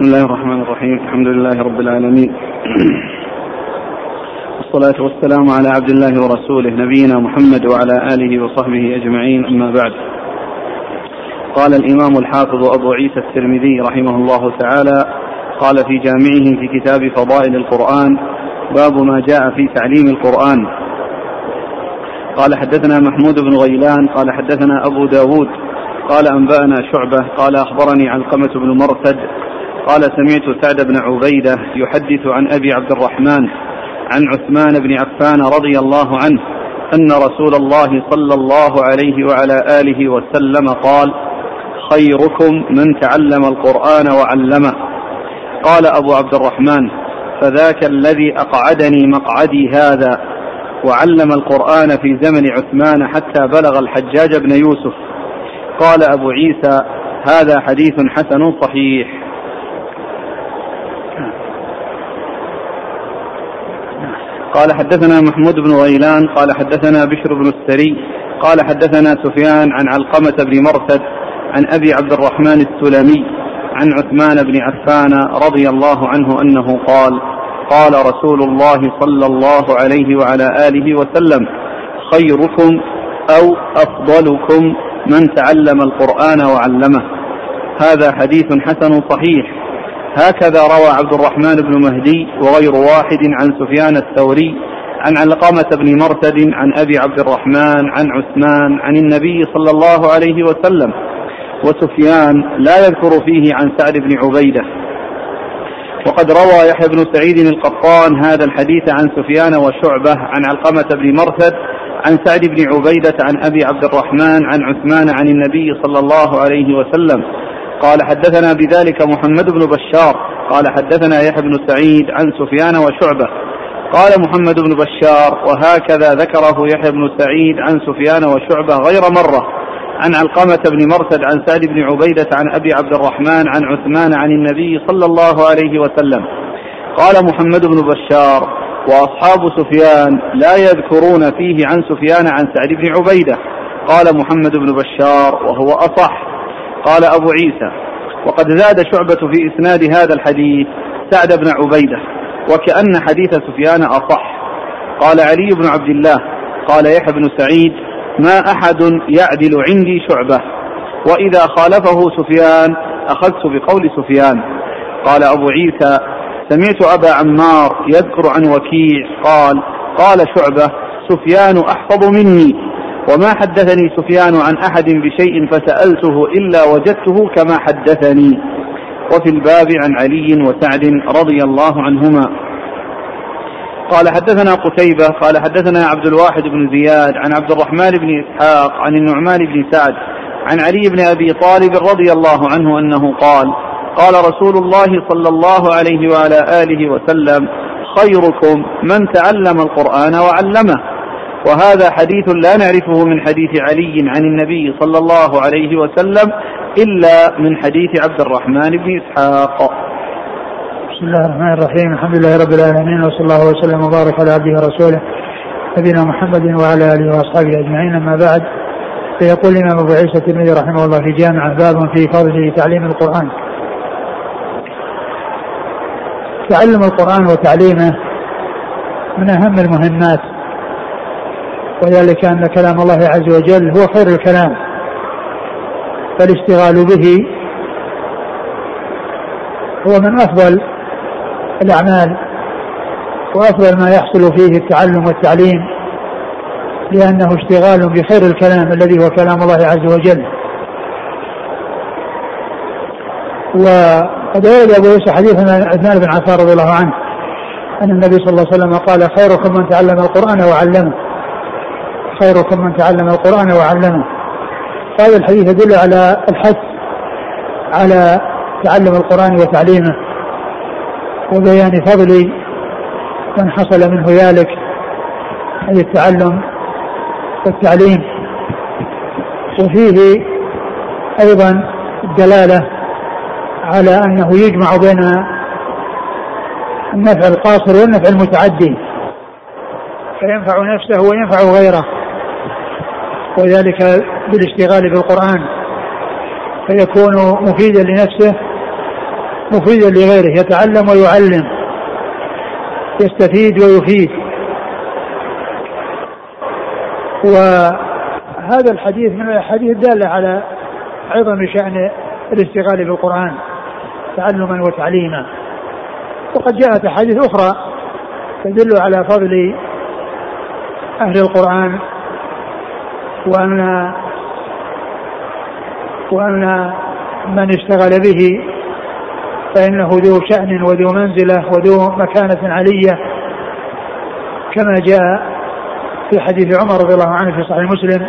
بسم الله الرحمن الرحيم. الحمد لله رب العالمين. والصلاة والسلام على عبد الله ورسوله نبينا محمد وعلى آله وصحبه أجمعين. أما بعد. قال الإمام الحافظ أبو عيسى الترمذي رحمه الله تعالى قال في جامعه في كتاب فضائل القرآن باب ما جاء في تعليم القرآن. قال حدثنا محمود بن غيلان. قال حدثنا أبو داود. قال أنبأنا شعبة. قال أخبرني علقمة بن مرثد. قال سمعت سعد بن عبيدة يحدث عن أبي عبد الرحمن عن عثمان بن عفان رضي الله عنه أن رسول الله صلى الله عليه وعلى آله وسلم قال خيركم من تعلم القرآن وعلمه. قال أبو عبد الرحمن فذاك الذي أقعدني مقعدي هذا وعلم القرآن في زمن عثمان حتى بلغ الحجاج بن يوسف. قال أبو عيسى هذا حديث حسن صحيح. قال حدثنا محمود بن غيلان قال حدثنا بشر بن السري قال حدثنا سفيان عن علقمة بن مرثد عن أبي عبد الرحمن السلمي عن عثمان بن عفان رضي الله عنه أنه قال قال رسول الله صلى الله عليه وعلى آله وسلم خيركم أو أفضلكم من تعلم القرآن وعلمه. هذا حديث حسن صحيح. هكذا روى عبد الرحمن بن مهدي وغير واحد عن سفيان الثوري عن علقمة بن مرتد عن أبي عبد الرحمن عن عثمان عن النبي صلى الله عليه وسلم وسفيان لا يذكر فيه عن سعد بن عبيدة. وقد روى يحيى بن سعيد القطان هذا الحديث عن سفيان وشعبة عن علقمة بن مرثد عن سعد بن عبيدة عن أبي عبد الرحمن عن عثمان عن النبي صلى الله عليه وسلم. قال حدثنا بذلك محمد بن بشار قال حدثنا يحيى بن سعيد عن سفيان وشعبة قال محمد بن بشار وهكذا ذكره يحيى بن سعيد عن سفيان وشعبة غير مرة عن علقمة بن مرثد عن سعد بن عبيدة عن أبي عبد الرحمن عن عثمان عن النبي صلى الله عليه وسلم قال محمد بن بشار وأصحاب سفيان لا يذكرون فيه عن سفيان عن سعد بن عبيدة قال محمد بن بشار وهو أصح قال أبو عيسى وقد زاد شعبة في إسناد هذا الحديث سعد بن عبيدة وكأن حديث سفيان أصح. قال علي بن عبد الله قال يحيى بن سعيد ما أحد يعدل عندي شعبة وإذا خالفه سفيان أخذت بقول سفيان. قال أبو عيسى سمعت أبا عمار يذكر عن وكيع قال قال شعبة سفيان أحفظ مني. وما حدثني سفيان عن أحد بشيء فسألته إلا وجدته كما حدثني. وفي الباب عن علي وسعد رضي الله عنهما. قال حدثنا قتيبة قال حدثنا عبد الواحد بن زياد عن عبد الرحمن بن إسحاق عن النعمان بن سعد عن علي بن أبي طالب رضي الله عنه أنه قال قال رسول الله صلى الله عليه وعلى آله وسلم خيركم من تعلم القرآن وعلمه وهذا حديث لا نعرفه من حديث علي عن النبي صلى الله عليه وسلم إلا من حديث عبد الرحمن بن إسحاق. بسم الله الرحمن الرحيم. الحمد لله رب العالمين وصلى الله وسلم وبارك على عبده ورسوله نبينا محمد وعلى آله وأصحابه أجمعين. أما بعد فيقول الإمام أبو عيسى الترمذي رحمه الله في جامع باب في فضل تعليم القرآن. تعلم القرآن وتعليمه من أهم المهمات وذلك أن كلام الله عز وجل هو خير الكلام فالاشتغال به هو من أفضل الأعمال وأفضل ما يحصل فيه التعلم والتعليم لأنه اشتغال بخير الكلام الذي هو كلام الله عز وجل. و قد ورد أبو يوسف حديث عثمان بن عفان رضي الله عنه أن النبي صلى الله عليه وسلم قال خيركم من تعلم القرآن وعلمه. خيركم من تعلم القرآن وعلمه. هذا الحديث يدل على الحث على تعلم القرآن وتعليمه وبيان فضل من حصل منه ذلك اي التعلم والتعليم. وفيه أيضا الدلاله على أنه يجمع بين النفع القاصر والنفع المتعدي. فينفع نفسه وينفع غيره. وذلك بالاشتغال بالقرآن فيكون مفيدا لنفسه مفيدا لغيره يتعلم ويعلم يستفيد ويفيد. وهذا الحديث من الأحاديث الدالة على عظم شأن الاشتغال بالقرآن تعلما وتعليما. وقد جاءت أحاديث أخرى تدل على فضل أهل القرآن وأن وأن من اشتغل به فانه ذو شأن وذو منزلة وذو مكانة علية كما جاء في حديث عمر رضي الله عنه في صحيح مسلم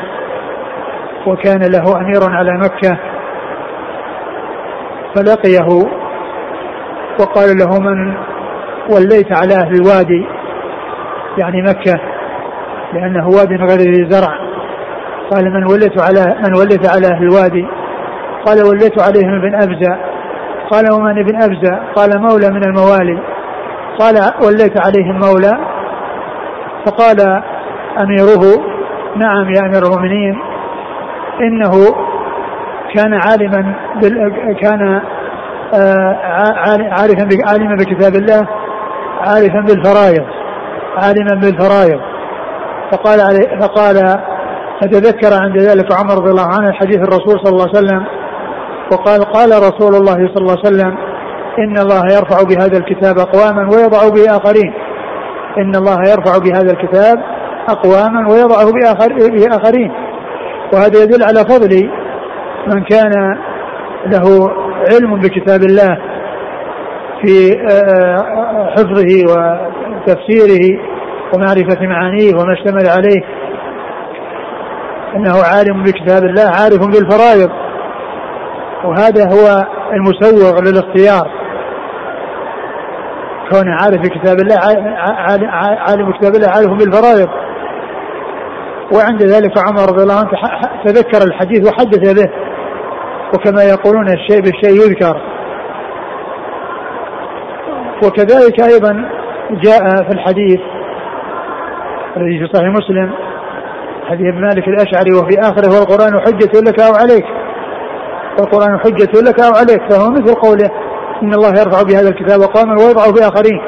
وكان له أمير على مكة فلقيه وقال له من وليت على أهل الوادي يعني مكة لأنه واد غير ذي زرع. قال من وليت على من وليت على أهل الوادي؟ قال وليت عليهم ابن أبزة. قال ومن ابن أبزة؟ قال مولى من الموالي. قال وليت عليهم مولى. فقال أميره نعم يا أمير المؤمنين إنه كان عالما بال... كان آه، عارفا عالما بكتاب الله عارفا بالفرائض عالما بالفرائض. فقال عليه فقال فتذكر عند ذلك عمر رضي الله عنه حديث الرسول صلى الله عليه وسلم وقال قال رسول الله صلى الله عليه وسلم إن الله يرفع بهذا الكتاب أقواما ويضع به اخرين إن الله يرفع بهذا الكتاب أقواما ويضعه بآخر بآخرين. وهذا يدل على فضل من كان له علم بكتاب الله في حفظه وتفسيره ومعرفة معانيه وما اشتمل عليه. أنه عالم بكتاب الله عارف بالفرائض. وهذا هو المسوغ للاختيار. كونه عارف بكتاب الله عالم بكتاب الله عارف بالفرائض. وعند ذلك عمر رضي الله عنه تذكر الحديث وحدث به. وكما يقولون الشيء بالشيء يذكر. وكذلك أيضا جاء في الحديث الذي في صحيح مسلم حديث مالك الأشعري وفي آخره والقرآن حجة لك أو عليك. والقرآن حجة لك أو عليك. فهو مثل قوله إن الله يرفع بهذا الكتاب قوما ويضعه بآخرين.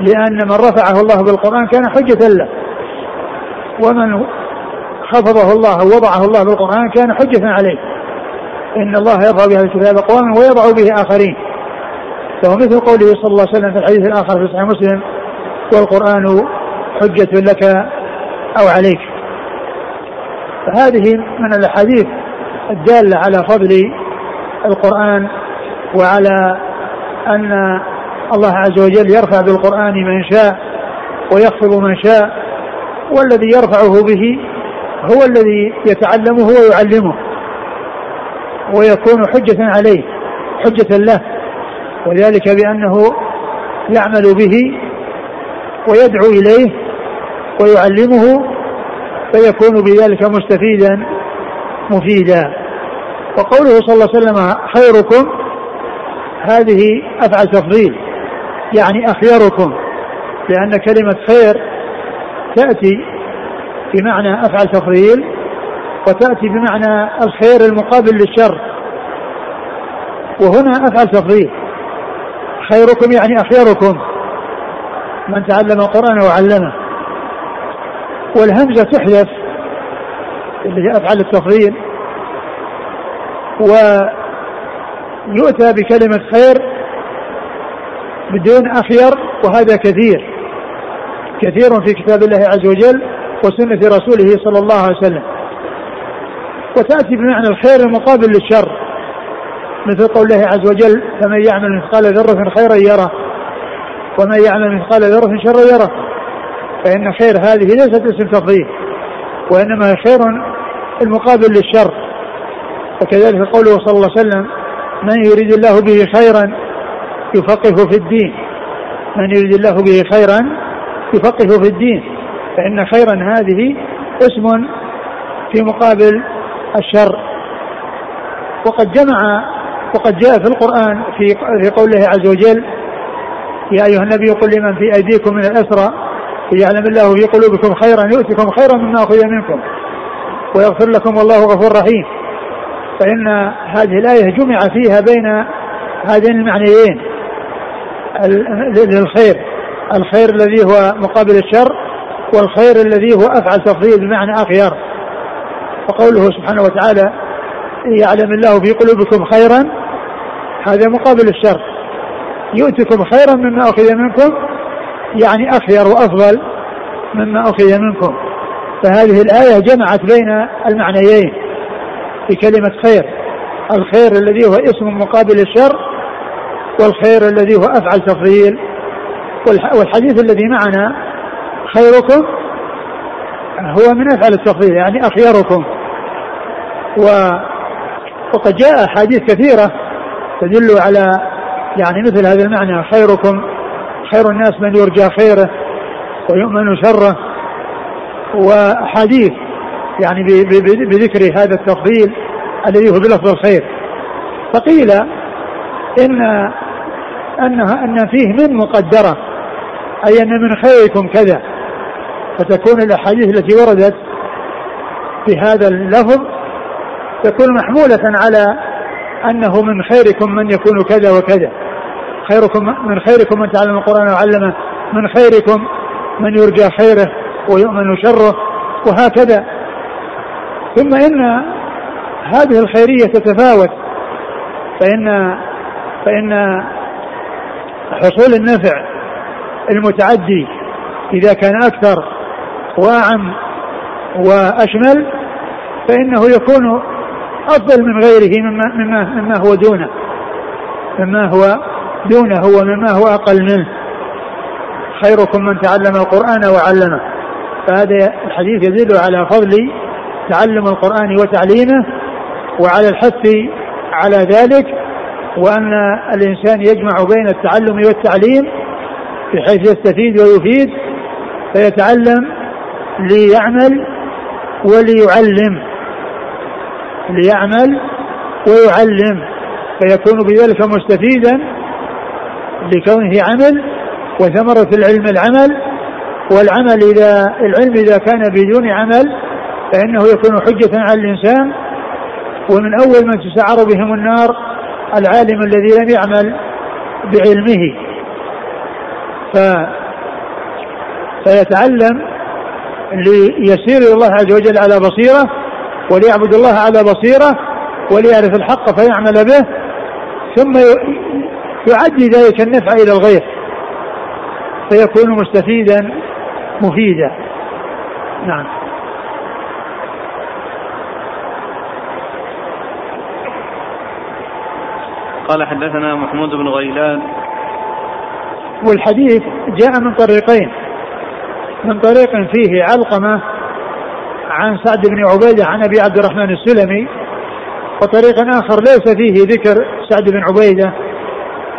لأن من رفعه الله بالقرآن كان حجة له. ومن خفضه الله ووضعه الله بالقرآن كان حجة عليه. إن الله يرفع بهذا الكتاب أقواما ويضع به آخرين. فهو مثل قوله صلى الله عليه وسلم في الحديث الآخر في صحيح مسلم والقرآن حجة لك أو عليك. فهذه من الأحاديث الدالة على فضل القرآن وعلى أن الله عز وجل يرفع بالقرآن من شاء ويخفض من شاء والذي يرفعه به هو الذي يتعلمه ويعلمه ويكون حجة عليه حجة له وذلك بأنه يعمل به ويدعو إليه ويعلمه فيكون بذلك مستفيدا مفيدا. وقوله صلى الله عليه وسلم خيركم هذه أفعل تفضيل يعني أخيركم لأن كلمة خير تأتي بمعنى أفعل تفضيل وتأتي بمعنى الخير المقابل للشر. وهنا أفعل تفضيل خيركم يعني أخيركم من تعلم القرآن وعلمه. والهمزة تحذف اللي هي افعل التفضيل. ويؤتى بكلمة خير بدون اخير وهذا كثير كثير في كتاب الله عز وجل وسنة رسوله صلى الله عليه وسلم. وتأتي بمعنى الخير المقابل للشر مثل قول الله عز وجل فمن يعمل مثقال ذرة خيرا يره ومن يعمل مثقال ذرة شرا يره. فإن خير هذه ليست اسم تفضيل وإنما خير المقابل للشر. وكذلك قوله صلى الله عليه وسلم من يريد الله به خيرا يفقهه في الدين. من يريد الله به خيرا يفقهه في الدين. فإن خيرا هذه اسم في مقابل الشر. وقد جمع وقد جاء في القرآن في في قوله عز وجل يا أيها النبي قل لمن في أيديكم من الأسرى يعلم الله في قلوبكم خيرا يؤتكم خيرا مما أخذ منكم ويغفر لكم والله غفور رحيم. فإن هذه الآية جمع فيها بين هذين المعنيين. للخير الخير الذي هو مقابل الشر والخير الذي هو أفعل تفضيل بمعنى أخير. وقوله سبحانه وتعالى يعلم الله في قلوبكم خيرا هذا مقابل الشر. يؤتكم خيرا مما أخذ منكم يعني أخير وأفضل مما أخذ منكم. فهذه الآية جمعت بين المعنيين في كلمة خير. الخير الذي هو اسم مقابل الشر والخير الذي هو أفعل تفضيل. والحديث الذي معنا خيركم هو من أفعل التفضيل يعني أخيركم. و وقد جاء أحاديث كثيرة تدل على يعني مثل هذا المعنى خيركم خير الناس من يرجى خيره ويؤمن شره. واحاديث يعني بذكر هذا التفضيل الذي هو بلفظ الخير. فقيل ان انها أن فيه من مقدرة أي أن من خيركم كذا. فتكون الأحاديث التي وردت بهذا اللفظ تكون محمولة على أنه من خيركم من يكون كذا وكذا. خيركم من خيركم من تعلم القرآن وعلمه من خيركم من يرجى خيره ويؤمن شره وهكذا. ثم إن هذه الخيرية تتفاوت فإن فإن حصول النفع المتعدي إذا كان أكثر وأعم وأشمل فإنه يكون أفضل من غيره مما, مما, مما هو دونه مما هو دونه ومما هو أقل منه. خيركم من تعلم القرآن وعلمه. فهذا الحديث يدل على فضل تعلم القرآن وتعليمه وعلى الحث على ذلك وأن الإنسان يجمع بين التعلم والتعليم بحيث يستفيد ويفيد فيتعلم ليعمل وليعلم. ليعمل ويعلم فيكون بذلك مستفيدا لكونه عمل وثمرة العلم العمل والعمل إذا العلم إذا كان بدون عمل فإنه يكون حجة على الإنسان ومن أول من تسعر بهم النار العالم الذي لم يعمل بعلمه. ف فيتعلم ليسير إلى الله عز وجل على بصيرة وليعبد الله على بصيرة وليعرف الحق فيعمل به ثم يعدي ذلك النفع إلى الغير فيكون مستفيدا مفيدا. نعم. قال حدثنا محمود بن غيلان. والحديث جاء من طريقين من طريق فيه علقمة عن سعد بن عبيدة عن أبي عبد الرحمن السلمي وطريق آخر ليس فيه ذكر سعد بن عبيدة.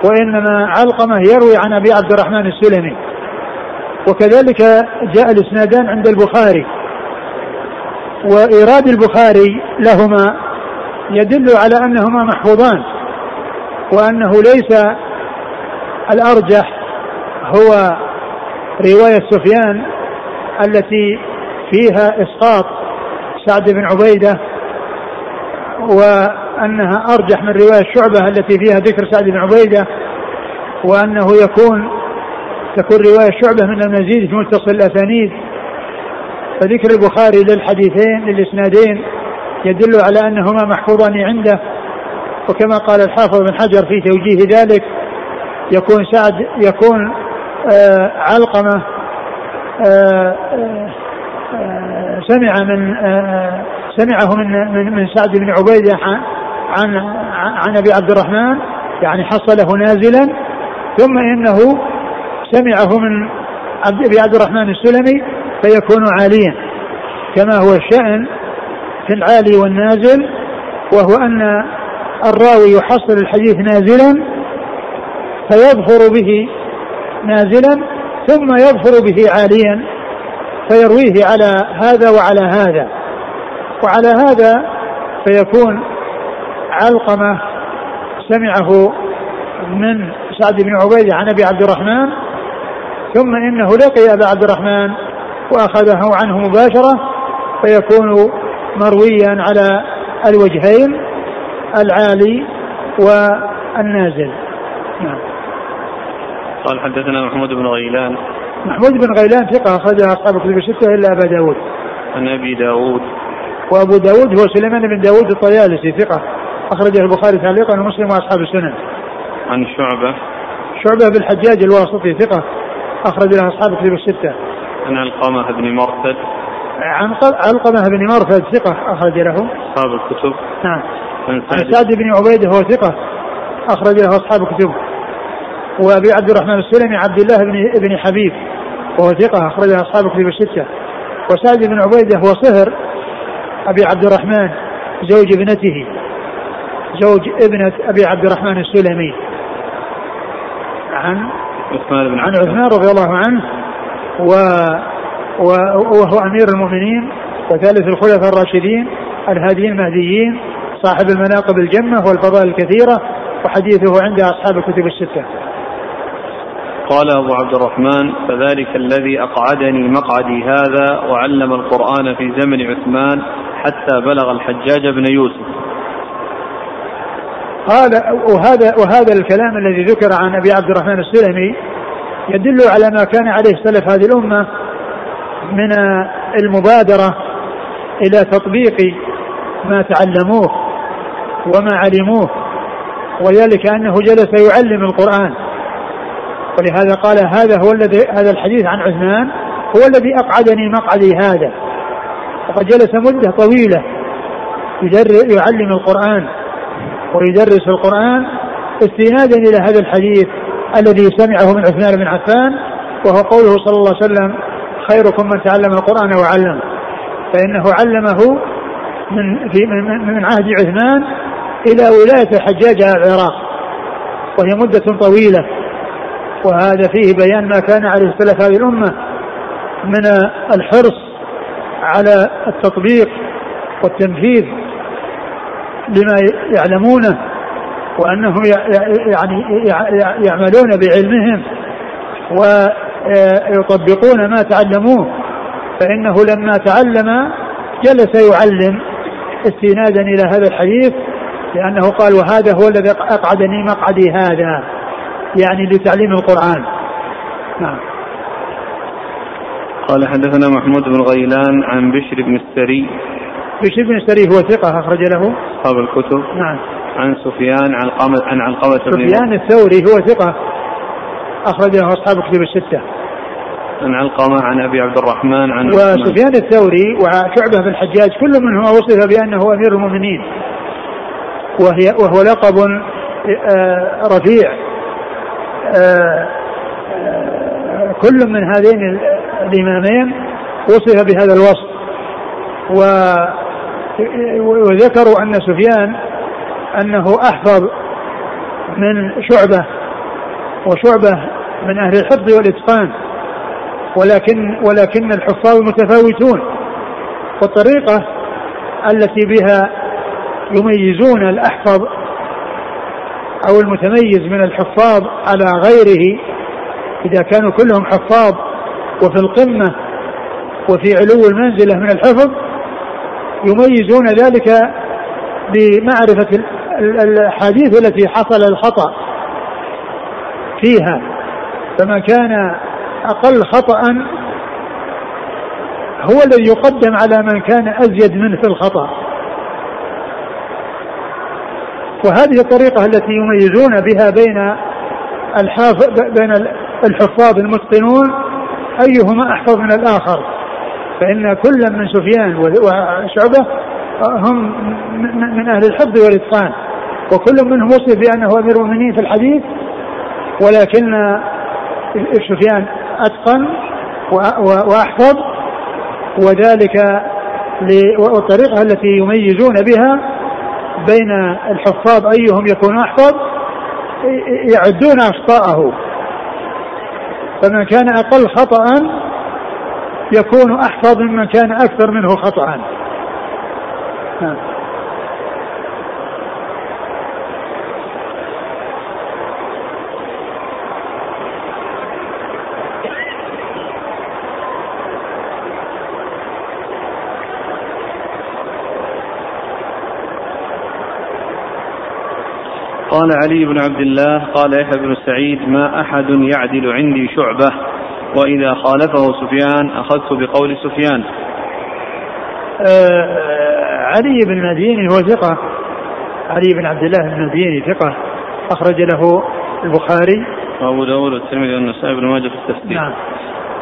وإنما علقمة يروي عن أبي عبد الرحمن السلمي. وكذلك جاء الإسنادان عند البخاري. وإيراد البخاري لهما يدل على أنهما محفوظان وأنه ليس الأرجح هو رواية سفيان التي فيها إسقاط سعد بن عبيدة وأنها أرجح من رواية شعبة التي فيها ذكر سعد بن عبيدة وأنه يكون تكون رواية شعبة من المزيد في متصل الأسانيد. فذكر البخاري للحديثين للإسنادين يدل على أنهما محفوظان عنده. وكما قال الحافظ بن حجر في توجيه ذلك يكون سعد يكون آه علقمة آه آه سمع من آه سمعه من من, من سعد بن عبيدة عن عن أبي عبد الرحمن يعني حصله نازلا ثم إنه سمعه من أبي عبد الرحمن السلمي فيكون عاليا كما هو الشأن في العالي والنازل وهو أن الراوي يحصل الحديث نازلا فيظفر به نازلا ثم يظفر به عاليا فيرويه على هذا وعلى هذا وعلى هذا فيكون علقمة سمعه من سعد بن عبيدة عن أبي عبد الرحمن ثم إنه لقي أبا عبد الرحمن وأخذه عنه مباشرة فيكون مرويا على الوجهين العالي و النازل نعم. قال حدثنا محمود بن غيلان. محمود بن غيلان ثقة أخرجها أصحاب كتب الستة إلا أبا داود. عن أبي داود. وأبو داود هو سليمان بن داود الطيالسي ثقة. أخرجه البخاري تعليقا ومسلم وأصحاب السنن. عن شعبة. شعبة بن الحجاج الواسطي ثقة أخرج له أصحاب كتب الستة. عن علقمة بن مرثد. عن علقمة بن مرثد ثقة أخرج له. أصحاب الكتب. نعم. عن سعد. بن عبيدة هو ثقة أخرج له أصحاب الكتب. وأبي عبد الرحمن السلمي عبد الله بن ابن حبيب وهو ثقة أخرج له أصحاب الكتب الستة. وسعد بن عبيدة هو صهر أبي عبد الرحمن زوج ابنته. زوج ابنة أبي عبد الرحمن السلمي. عن عثمان بن عن عثمان رضي الله عنه و وهو أمير المؤمنين وثالث الخلفاء الراشدين الهاديين المهديين صاحب المناقب الجمة والفضائل الكثيرة وحديثه عند أصحاب الكتب الستة. قال أبو عبد الرحمن فذلك الذي أقعدني مقعدي هذا وعلم القرآن في زمن عثمان حتى بلغ الحجاج بن يوسف. قال وهذا وهذا الكلام الذي ذكر عن أبي عبد الرحمن السلمي يدل على ما كان عليه سلف هذه الأمة من المبادرة إلى تطبيق ما تعلموه وما علموه وذلك أنه جلس يعلم القرآن. ولهذا قال هذا هو الذي هذا الحديث عن عثمان هو الذي أقعدني مقعدي هذا. وقد جلس مدة طويلة يعلم القرآن. ويدرس القرآن استنادا إلى هذا الحديث الذي سمعه من عثمان بن عفان وهو قوله صلى الله عليه وسلم خيركم من تعلم القرآن وعلمه فإنه علمه من في من عهد عثمان إلى ولاية الحجاج على العراق وهي مدة طويلة وهذا فيه بيان ما كان عليه سلف هذه الأمة من الحرص على التطبيق والتنفيذ لما يعلمونه وأنهم يعني يعملون بعلمهم ويطبقون ما تعلموه فإنه لما تعلم جلس يعلم استنادا إلى هذا الحديث لأنه قال وهذا هو الذي أقعدني مقعدي هذا يعني لتعليم القرآن. نعم. قال حدثنا محمود بن غيلان عن بشر بن السري بشر بن السري هو ثقة أخرج له؟ أصحاب الكتب. نعم. عن سفيان عن قامة عن علقمة سفيان الثوري هو ثقة أخرج له أصحاب الكتب الستة. عن علقمة عن أبي عبد الرحمن عن وسفيان الثوري وشعبة بن الحجاج كل منهما وصف بأنه أمير المؤمنين. وهي وهو لقب آه، رفيع. آه، كل من هذين الإمامين وصف بهذا الوصف. و وذكروا أن سفيان أنه أحفظ من شعبة وشعبة من أهل الحفظ والإتقان ولكن ولكن الحفاظ متفاوتون والطريقة التي بها يميزون الأحفظ أو المتميز من الحفاظ على غيره إذا كانوا كلهم حفاظ وفي القمة وفي علو المنزلة من الحفظ يميزون ذلك بمعرفة الأحاديث التي حصل الخطأ فيها. فمن كان أقل خطأ هو الذي يقدم على من كان أزيد منه في الخطأ. وهذه الطريقة التي يميزون بها بين الحافظ بين الحفاظ المتقنون أيهما أحفظ من الآخر؟ فإن كل من سفيان وشعبة هم من أهل الحفظ والإتقان. وكل منهم وصف بأنه أمير المؤمنين في الحديث ولكن سفيان أتقن وأحفظ وذلك والطريقة التي يميزون بها بين الحفاظ أيهم يكون أحفظ يعدون أخطاءه. فمن كان أقل خطأ يكون أحفظ ممن كان أكثر منه خطأ. قال قال علي بن عبد الله قال يحيى بن سعيد ما أحد يعدل عندي شعبة. وإذا خالفه سفيان أخذت بقول سفيان. آه علي بن المديني هو ثقة. علي بن عبد الله بن المديني ثقة. أخرج له البخاري. وأبو داود والترمذي والنسائي بن ماجه في التفسير نعم.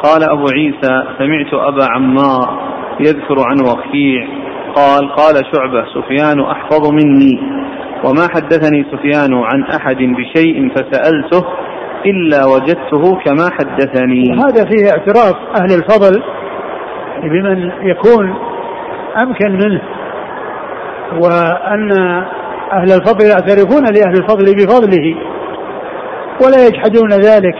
قال أبو عيسى سمعت أبا عمار يذكر عن وكيع قال قال شعبة سفيان أحفظ مني. وما حدثني سفيان عن أحد بشيء فسألته إلا وجدته كما حدثني. هذا فيه اعتراف أهل الفضل بمن يكون أمكن منه وأن أهل الفضل يعترفون لأهل الفضل بفضله ولا يجحدون ذلك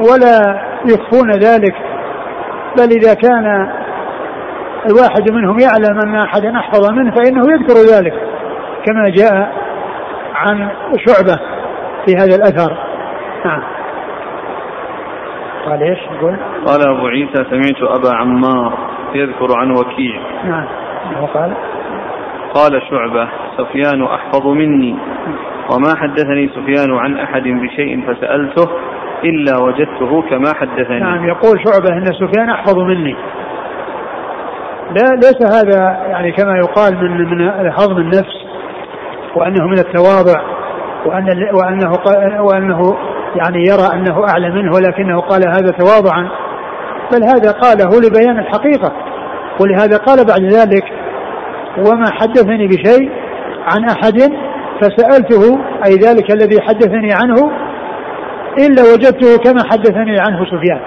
ولا يخفون ذلك بل إذا كان الواحد منهم يعلم أن أحدا أحفظ منه فإنه يذكر ذلك كما جاء عن شعبة في هذا الأثر. نعم. قال إيش؟ يقول؟ قال أبو عيسى سمعت أبا عمار يذكر عن وكيع. نعم. وقال قال؟ شعبة سفيان أحفظ مني. وما حدثني سفيان عن أحد بشيء فسألته إلا وجدته كما حدثني. نعم يقول شعبة أن سفيان أحفظ مني. لا ليس هذا يعني كما يقال من من هضم النفس وأنه من التواضع وأن وأنه وأنه يعني يرى أنه أعلى منه ولكنه قال هذا تواضعا. بل هذا قاله لبيان الحقيقة. ولهذا قال بعد ذلك وما حدثني بشيء عن أحد فسألته أي ذلك الذي حدثني عنه إلا وجدته كما حدثني عنه سفيان.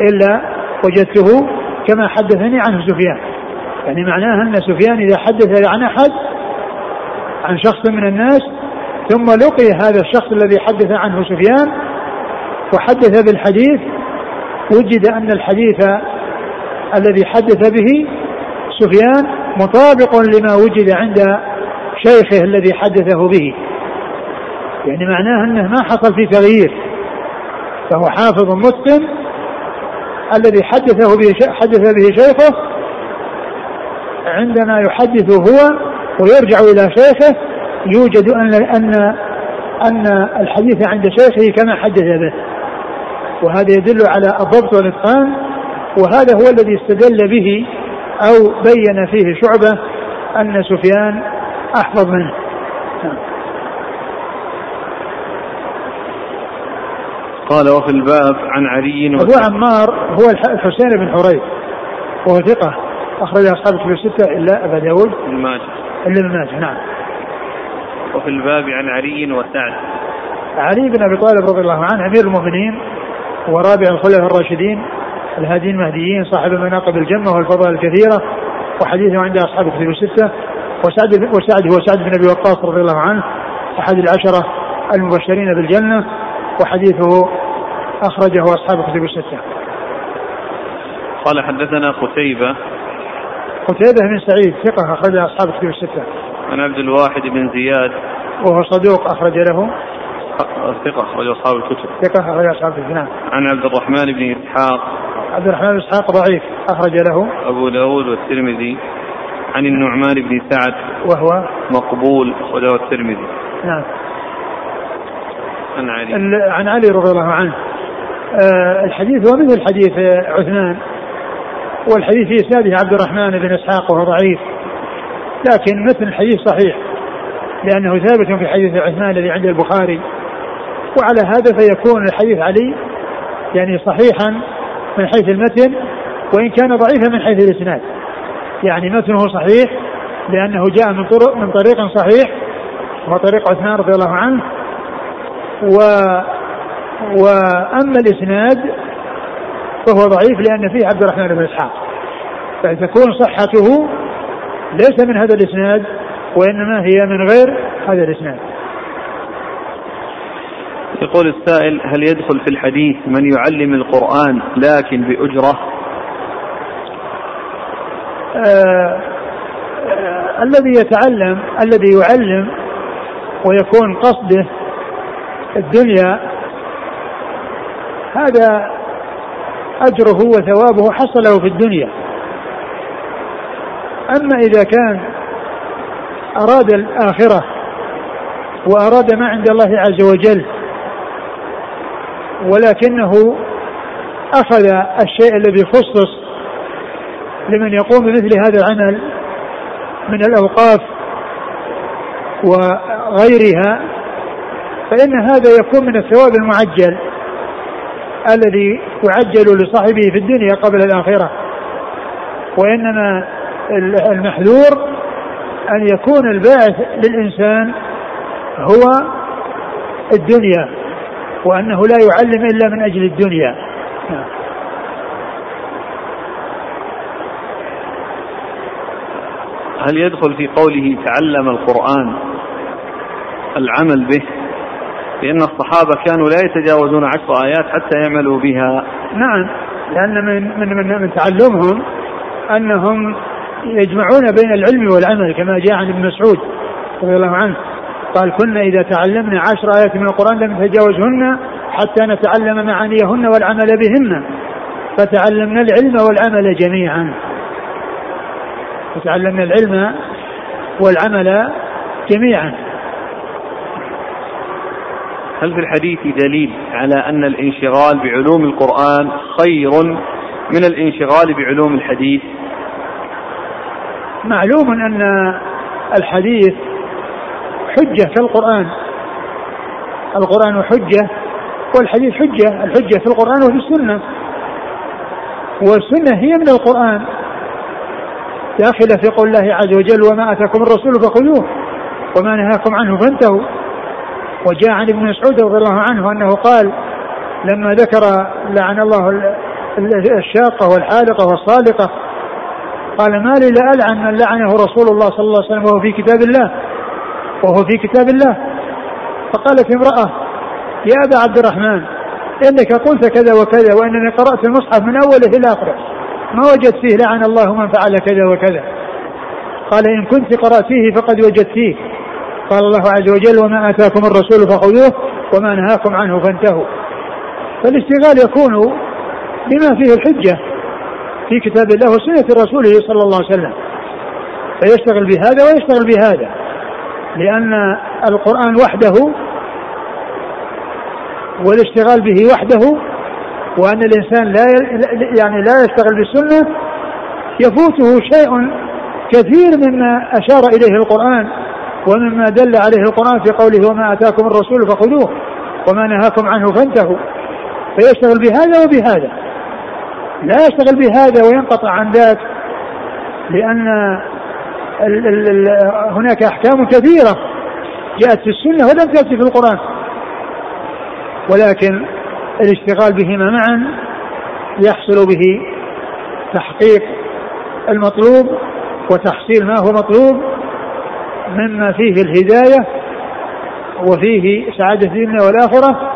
إلا وجدته كما حدثني عنه سفيان. يعني معناه أن سفيان إذا حدث عن أحد عن شخص من الناس ثم لقي هذا الشخص الذي حدث عنه سفيان وحدث بالحديث وجد أن الحديث الذي حدث به سفيان مطابق لما وجد عند شيخه الذي حدثه به. يعني معناه أنه ما حصل فيه تغيير فهو حافظ متقن الذي حدثه به حدث به شيخه عندما يحدث هو ويرجع إلى شيخه يوجد أن أن أن الحديث عند شيخه كما حدث به. وهذا يدل على الضبط والإتقان. وهذا هو الذي استدل به أو بين فيه شعبة أن سفيان أحفظ منه. قال وفي الباب عن علي أبو عمار هو الحسين بن حريث. وهو ثقة. أخرج أصحاب الكتب الستة إلا أبا داود. بن ماجه. إلا ابن ماجه نعم. وفي الباب عن علي وسعد علي بن أبي طالب رضي الله عنه أمير المؤمنين ورابع الخلفاء الراشدين الهاديين المهديين صاحب المناقب الجمة والفضائل الكثيرة وحديثه عند أصحاب الكتب الستة وسعد وسعد هو سعد بن أبي وقاص رضي الله عنه أحد العشرة المبشرين بالجنة وحديثه أخرجه أصحاب الكتب الستة. قال حدثنا قتيبة قتيبة بن سعيد ثقة أخرج أصحاب الكتب الستة. عن عبد الواحد بن زياد. وهو صدوق أخرج له. ثقة أخرج أصحاب الكتب. ثقة أخرج أصحاب الكتب. نعم. عن عبد الرحمن بن إسحاق. عبد الرحمن بن إسحاق ضعيف أخرج له. أبو داود والترمذي. عن النعمان بن سعد. وهو مقبول أخرجه الترمذي. نعم. عن علي. عن علي رضي الله عنه. آه الحديث هو مثل حديث عثمان. والحديث في إسناده عبد الرحمن بن إسحاق وهو ضعيف. لكن مثل الحديث صحيح لأنه ثابت في حديث عثمان الذي عند البخاري. وعلى هذا فيكون الحديث علي يعني صحيحا من حيث المتن وإن كان ضعيفا من حيث الإسناد. يعني متنه صحيح لأنه جاء من طرق من طريق صحيح وهو طريق عثمان رضي الله عنه. و واما الإسناد فهو ضعيف لأن فيه عبد الرحمن بن إسحاق. فتكون صحته ليس من هذا الإسناد وإنما هي من غير هذا الإسناد. يقول السائل هل يدخل في الحديث من يعلم القرآن لكن بأجرة؟ آه آه الذي يتعلم الذي يعلم ويكون قصده الدنيا هذا أجره وثوابه حصله في الدنيا أما إذا كان أراد الآخرة وأراد ما عند الله عز وجل ولكنه أخذ الشيء الذي خصص لمن يقوم بمثل هذا العمل من الأوقاف وغيرها فإن هذا يكون من الثواب المعجل الذي يعجل لصاحبه في الدنيا قبل الآخرة وإنما المحذور أن يكون الباعث للإنسان هو الدنيا وأنه لا يعلم إلا من أجل الدنيا. هل يدخل في قوله تعلم القرآن العمل به؟ لأن الصحابة كانوا لا يتجاوزون عشر آيات حتى يعملوا بها. نعم لأن من, من, من, من تعلمهم أنهم يجمعون بين العلم والعمل كما جاء عن ابن مسعود رضي الله عنه. قال كنا إذا تعلمنا عشر آيات من القرآن لم نتجاوزهن حتى نتعلم معانيهن والعمل بهن. فتعلمنا العلم والعمل جميعا. فتعلمنا العلم والعمل جميعا. هل في الحديث دليل على أن الانشغال بعلوم القرآن خير من الانشغال بعلوم الحديث؟ معلوم أن الحديث حجة كالقرآن القرآن. حجة والحديث حجة. الحجة في القرآن وفي السنة. والسنة هي من القرآن. داخلة في قول الله عز وجل وما أتاكم الرسول فخذوه وما نهاكم عنه فانتهوا. وجاء عن ابن مسعود رضي الله عنه أنه قال لما ذكر لعن الله الشاقة والحالقة والصالقة قال ما لي لألعن من لعنه رسول الله صلى الله عليه وسلم وهو في كتاب الله وهو في كتاب الله. فقالت امرأة يا أبا عبد الرحمن إنك قلت كذا وكذا وإنني قرأت المصحف من أوله إلى آخره ما وجدت فيه لعن الله من فعل كذا وكذا. قال إن كنت قرأتيه فقد وجدت فيه قال الله عز وجل وما آتاكم الرسول فخذوه وما نهاكم عنه فانتهوا. فالاشتغال يكون بما فيه الحجة في كتاب الله وسنة رسوله صلى الله عليه وسلم. فيشتغل بهذا ويشتغل بهذا. لأن القرآن وحده والاشتغال به وحده وأن الإنسان لا يعني لا يشتغل بالسنة يفوته شيء كثير مما أشار إليه القرآن ومما دل عليه القرآن في قوله وما أتاكم الرسول فخذوه وما نهاكم عنه فانتهوا. فيشتغل بهذا وبهذا. لا يشتغل بهذا وينقطع عن ذاك لأن ال ال ال هناك أحكام كثيرة جاءت في السنة ولم تأتي في القرآن. ولكن الاشتغال بهما معا يحصل به تحقيق المطلوب وتحصيل ما هو مطلوب مما فيه الهداية وفيه سعادة الدنيا والآخرة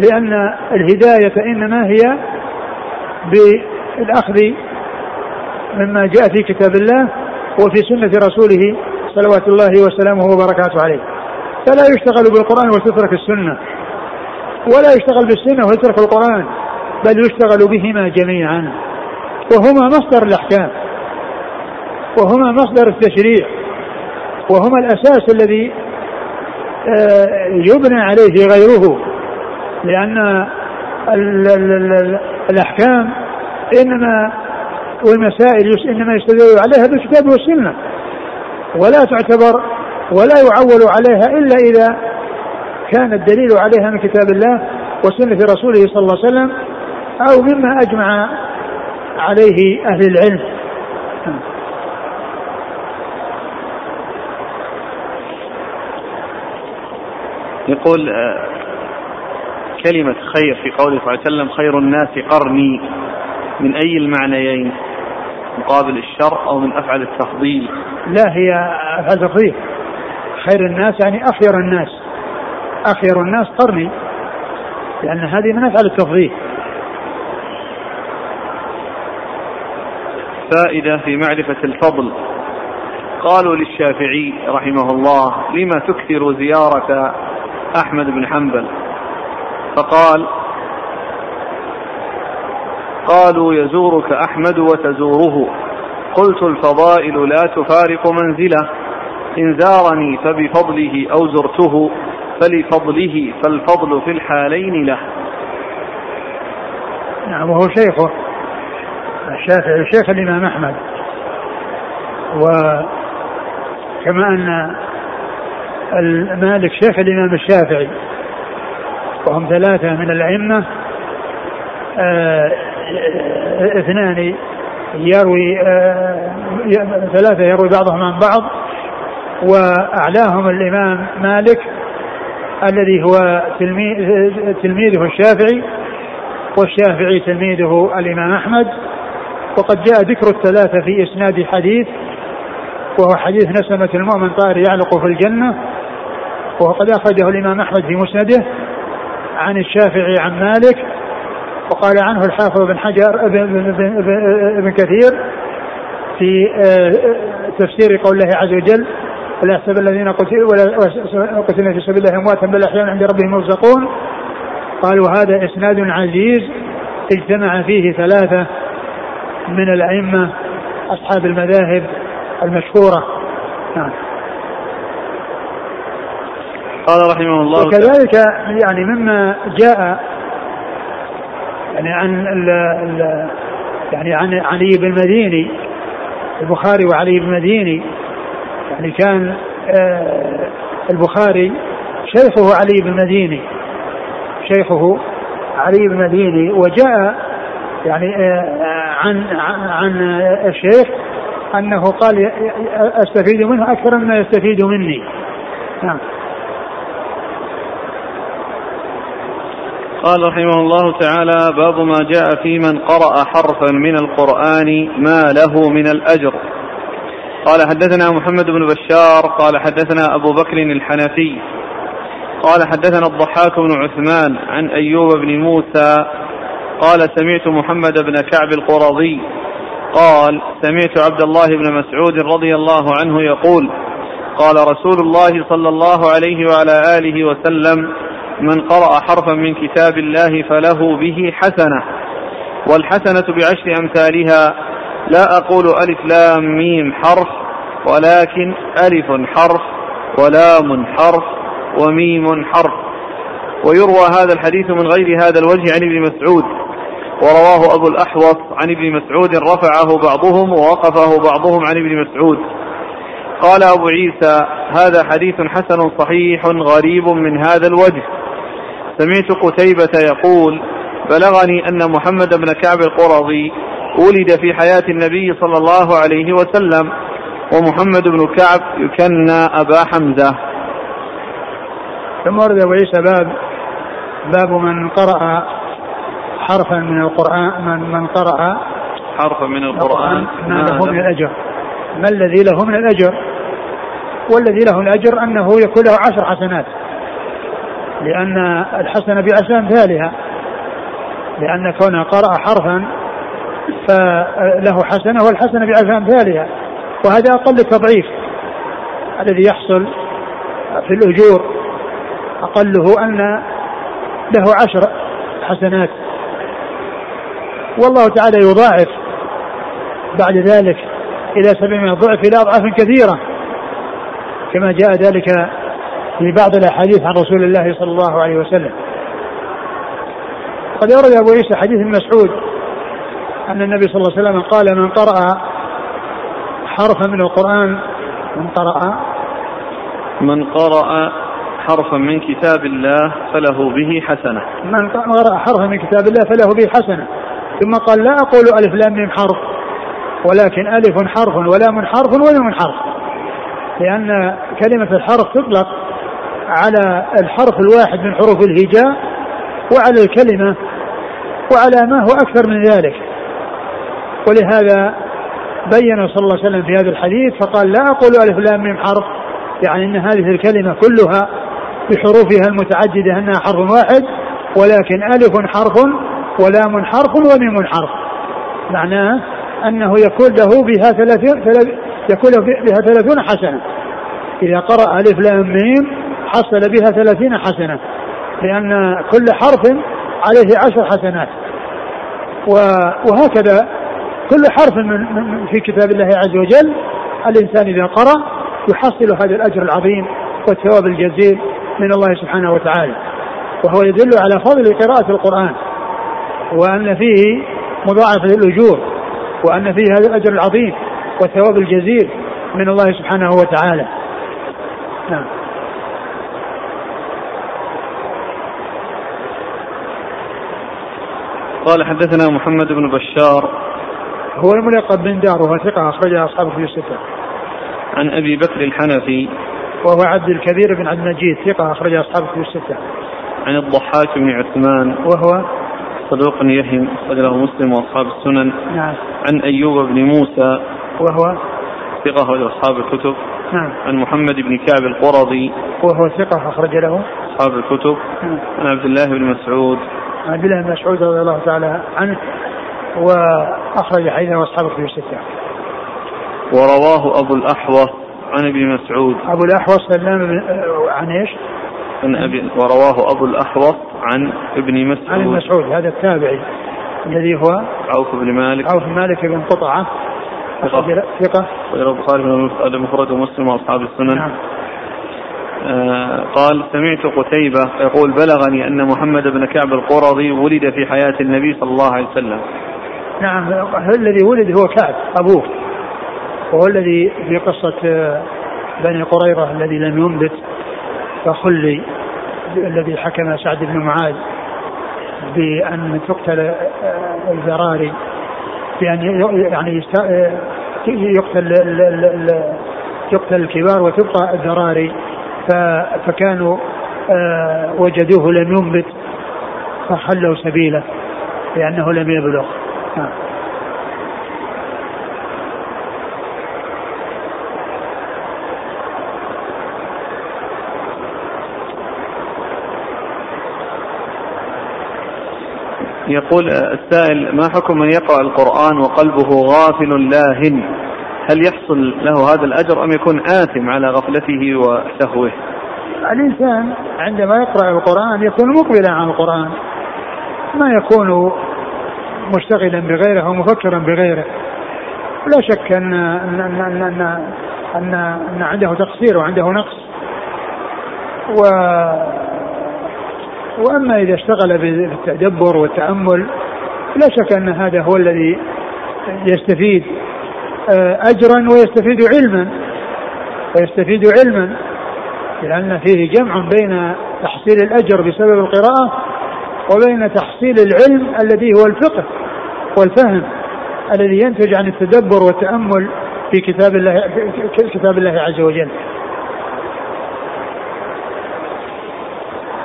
لأن الهداية إنما هي بالأخذ مما جاء في كتاب الله وفي سنة رسوله صلوات الله وسلامه وبركاته عليه. فلا يشتغل بالقرآن وتترك السنة. ولا يشتغل بالسنة ويترك القرآن بل يشتغل بهما جميعا. وهما مصدر الأحكام. وهما مصدر التشريع. وهما الأساس الذي آه، يبنى عليه غيره. لأن الأحكام إنما والمسائل إنما يستدل عليها بالكتاب والسنة ولا تعتبر ولا يعول عليها إلا إذا كان الدليل عليها من كتاب الله وسنة رسوله صلى الله عليه وسلم أو مما أجمع عليه أهل العلم. يقول آه، كلمة خير في قوله صلى الله عليه وسلم خير الناس قرني. من أي المعنيين؟ مقابل الشر أو من أفعل التفضيل؟ لا هي أفعل التفضيل. خير الناس يعني أخير الناس. أخير الناس قرني. لأن هذه من أفعل التفضيل. فائدة في معرفة الفضل. قالوا للشافعي رحمه الله لما تكثر زيارة أحمد بن حنبل؟ فقال قالوا يزورك أحمد وتزوره. قلت الفضائل لا تفارق منزله. إن زارني فبفضله أو زرته فلفضله فالفضل في الحالين له. نعم وهو شيخه الشافعي شيخ الإمام أحمد. وكما أن مالك شيخ الإمام الشافعي. وهم ثلاثة من الأئمة. آه، اثنان يروي آه، ثلاثة يروي بعضهم عن بعض. وأعلاهم الإمام مالك الذي هو تلميذه الشافعي والشافعي تلميذه الإمام أحمد. وقد جاء ذكر الثلاثة في إسناد حديث وهو حديث نسمة المؤمن طائر يعلق في الجنة وقد أخرجه الإمام أحمد في مسنده. عن الشافعي عن مالك وقال عنه الحافظ بن حجر ابن كثير في آه، تفسير قول الله عز وجل ولا يحسب الذين قتلوا ولا قتلوا في سبيل الله أمواتا بل أحيانا عند ربهم يرزقون قال وهذا إسناد عزيز اجتمع فيه ثلاثة من الأئمة أصحاب المذاهب المشهورة. نعم. قال رحمه الله وكذلك يعني مما جاء يعني عن ال ال يعني عن علي بن المديني البخاري وعلي بن المديني. يعني كان آه البخاري شيخه علي بن المديني شيخه علي بن المديني. وجاء يعني آه عن عن الشيخ أنه قال أستفيد منه أكثر مما يستفيد مني. نعم. قال رحمه الله تعالى باب ما جاء في من قرأ حرفا من القرآن ما له من الأجر. قال حدثنا محمد بن بشار قال حدثنا أبو بكر الحنفي قال حدثنا الضحاك بن عثمان عن أيوب بن موسى قال سمعت محمد بن كعب القرظي قال سمعت عبد الله بن مسعود رضي الله عنه يقول قال رسول الله صلى الله عليه وعلى آله وسلم من قرأ حرفا من كتاب الله فله به حسنة والحسنة بعشر أمثالها لا أقول ألف لام ميم حرف ولكن ألف حرف ولام حرف وميم حرف. ويروى هذا الحديث من غير هذا الوجه عن ابن مسعود ورواه أبو الأحوص عن ابن مسعود رفعه بعضهم ووقفه بعضهم عن ابن مسعود. قال أبو عيسى هذا حديث حسن صحيح غريب من هذا الوجه. سمعت قتيبة يقول بلغني أن محمد بن كعب القرظي ولد في حياة النبي صلى الله عليه وسلم ومحمد بن كعب يكنى أبا حمزة. ثم ورد أبو عيسى باب باب من قرأ حرفا من القرآن من, من قرأ حرفا من القرآن ما له من الأجر. ما الذي له من الأجر؟ والذي له الأجر أنه يكون له عشر حسنات. لأن الحسنة بعشر أمثالها لأن كونه قرأ حرفا فله حسنة والحسنة بعشر أمثالها وهذا أقل التضعيف الذي يحصل في الأجور. أقله أن له عشر حسنات. والله تعالى يضاعف بعد ذلك إلى سبعمائة ضعف إلى أضعاف كثيرة. كما جاء ذلك في بعض الأحاديث عن رسول الله صلى الله عليه وسلم. قد ورد أبو عيسى حديث مسعود أن النبي صلى الله عليه وسلم قال من قرأ حرفا من القرآن من قرأ من قرأ حرفا من كتاب الله فله به حسنة. من قرأ حرفا من كتاب الله فله به حسنة. ثم قال لا أقول ألف لام ميم حرف ولكن ألف حرف ولام حرف وميم حرف. لأن كلمة الحرف تطلق على الحرف الواحد من حروف الهجاء وعلى الكلمة وعلى ما هو أكثر من ذلك. ولهذا بين صلى الله عليه وسلم في هذا الحديث فقال لا أقول ألف لام ميم حرف يعني أن هذه الكلمة كلها بحروفها المتعددة أنها حرف واحد ولكن ألف حرف ولام حرف وميم حرف. معناه أنه يكون له بها ثلاثين يكون بها ثلاثون حسنة. إذا قرأ ألف لام ميم حصل بها ثلاثين حسنة لأن كل حرف عليه عشر حسنات. وهكذا كل حرف من في كتاب الله عز وجل الإنسان إذا قرأ يحصل هذا الأجر العظيم والثواب الجزيل من الله سبحانه وتعالى. وهو يدل على فضل قراءة القرآن وأن فيه مضاعفة الأجور وأن فيه هذا الأجر العظيم والثواب الجزيل من الله سبحانه وتعالى. نعم. قال حدثنا محمد بن بشار هو الملقب بن دار وهو ثقة أخرجها أصحابه في الستة. عن أبي بكر الحنفي وهو عبد الكبير بن عبد المجيد ثقة أخرجها أصحابه في الستة. عن الضحاك بن عثمان وهو صدوق يهم أخرجه مسلم وأصحاب السنن. نعم. عن أيوب بن موسى وهو ثقة أصحاب الكتب. نعم. عن محمد بن كعب القرظي وهو ثقة أخرج له أصحاب الكتب. نعم. عن عبد الله بن مسعود عن عبد الله بن مسعود رضي الله تعالى عنه وأخرج حديثه أصحابه في الستة. ورواه أبو الأحوص عن ابن مسعود. أبو الأحوص سلام بن عن إيش؟ عن أبي ورواه أبو الأحوص عن ابن مسعود عن مسعود. هذا التابعي الذي هو عوف بن مالك. عوف مالك بن قطعة أخرج ثقة. ورواه البخاري في المفرد ومسلم وأصحاب السنن. نعم. قال سمعت قتيبة يقول بلغني أن محمد بن كعب القرظي ولد في حياة النبي صلى الله عليه وسلم. نعم الذي ولد هو كعب أبوه. وهو الذي في قصة آه، بني قريظة الذي لم ينبت فخلي الذي حكم سعد بن معاذ بأن تقتل آه، الذراري بأن يعني آه، يقتل يقتل الكبار وتبقى الذراري فكانوا آه، وجدوه لم ينبت فحلوا سبيله لأنه لم يبلغ نعم. يقول السائل ما حكم من يقرأ القرآن وقلبه غافل لاهن هل يحصل له هذا الأجر أم يكون آثم على غفلته وسهوه؟ الإنسان عندما يقرأ القرآن يكون مقبلا على القرآن ما يكون مشتغلا بغيره أو مفكرا بغيره. لا شك أن أن أن أن, أن, أن, عنده تقصير وعنده نقص. و وأما إذا اشتغل بالتدبر والتأمل لا شك أن هذا هو الذي يستفيد. أجرا ويستفيد علما. ويستفيد علما لأن فيه جمع بين تحصيل الأجر بسبب القراءة وبين تحصيل العلم الذي هو الفقه والفهم الذي ينتج عن التدبر والتأمل في كتاب الله في كتاب الله عز وجل.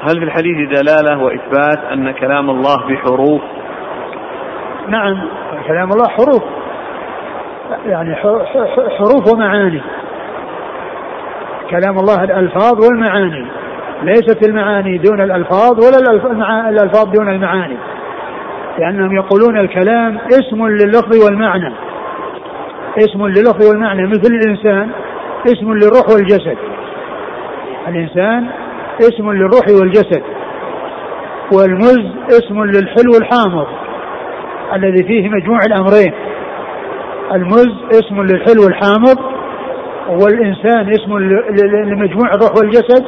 هل في الحديث دلالة وإثبات أن كلام الله بحروف؟ نعم كلام الله حروف. يعني حروف ومعاني. كلام الله الألفاظ والمعاني. ليست المعاني دون الألفاظ ولا الألفاظ دون المعاني. لأنهم يقولون الكلام اسم لللفظ والمعنى. اسم لللفظ والمعنى مثل الإنسان اسم للروح والجسد. الإنسان اسم للروح والجسد. والمز اسم للحلو الحامض. الذي فيه مجموع الأمرين. المز اسم للحلو الحامض والإنسان اسم لمجموع الروح والجسد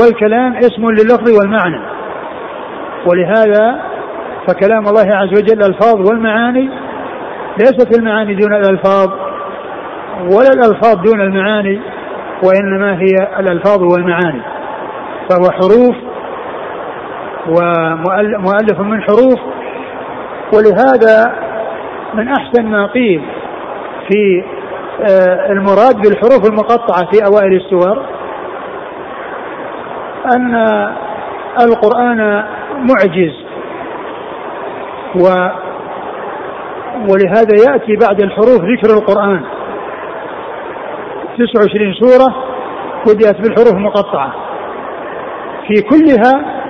والكلام اسم لللفظ والمعنى. ولهذا فكلام الله عز وجل الألفاظ والمعاني ليست المعاني دون الألفاظ ولا الألفاظ دون المعاني وإنما هي الألفاظ والمعاني. فهو حروف ومؤلف من حروف ولهذا من أحسن ما قيل في آه، المراد بالحروف المقطعة في أوائل السور أن القرآن معجز و ولهذا يأتي بعد الحروف ذكر القرآن. 29 سورة بدأت بالحروف المقطعة. في كلها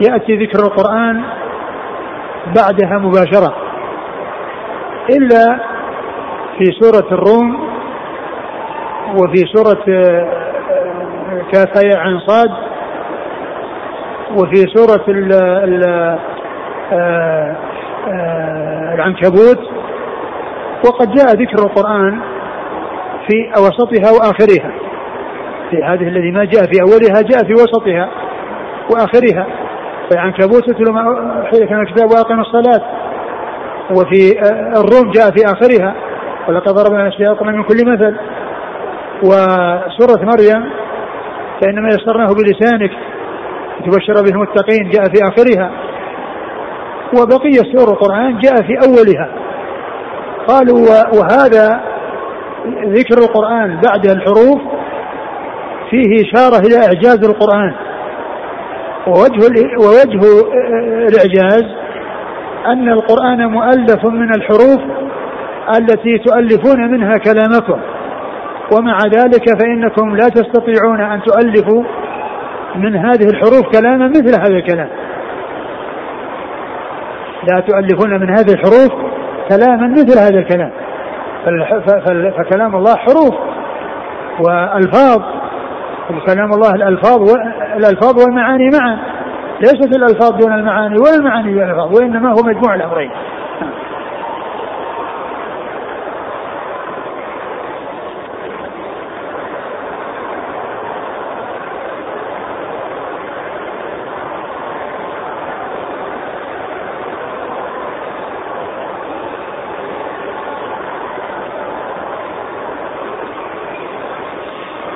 يأتي ذكر القرآن بعدها مباشرة. إلا في سورة الروم وفي سورة آه، كاف يا عين صاد وفي سورة ال ال آه، آه، العنكبوت. وقد جاء ذكر القرآن في وسطها وآخرها. في هذه الذي ما جاء في أولها جاء في وسطها وآخرها. عنكبوت تتلو ما حيلك الكتاب وأقم الصلاة. وفي الروم جاء في آخرها. ولقد ضربنا الأشياء من كل مثل. وسورة مريم فإنما يسرناه بلسانك تبشر به المتقين جاء في آخرها. وبقية سور القرآن جاء في أولها. قالوا وهذا ذكر القرآن بعد الحروف فيه إشارة إلى إعجاز القرآن. ووجه ووجه الإعجاز أن القرآن مؤلف من الحروف التي تؤلفون منها كلامكم. ومع ذلك فإنكم لا تستطيعون أن تؤلفوا من هذه الحروف كلاما مثل هذا الكلام. لا تؤلفون من هذه الحروف كلاما مثل هذا الكلام. فكلام الله حروف والفاظ وكلام الله الألفاظ الألفاظ والمعاني معا. ليست الألفاظ دون المعاني ولا المعاني دون الالفاظ وإنما هو مجموع الأمرين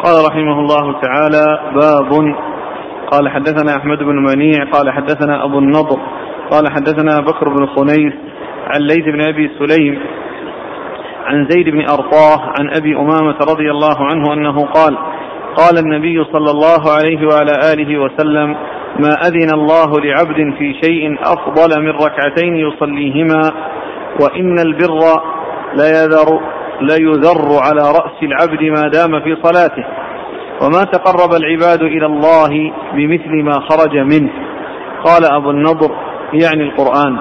قال رحمه الله تعالى باب. قال حدثنا أحمد بن منيع قال حدثنا أبو النضر قال حدثنا بكر بن خنيس عن ليث بن أبي سليم عن زيد بن أرطاه عن أبي أمامة رضي الله عنه أنه قال قال النبي صلى الله عليه وعلى آله وسلم ما أذن الله لعبد في شيء أفضل من ركعتين يصليهما وإن البر لا يذر ليذر على رأس العبد ما دام في صلاته. وما تقرب العباد إلى الله بمثل ما خرج منه. قال أبو النضر يعني القرآن.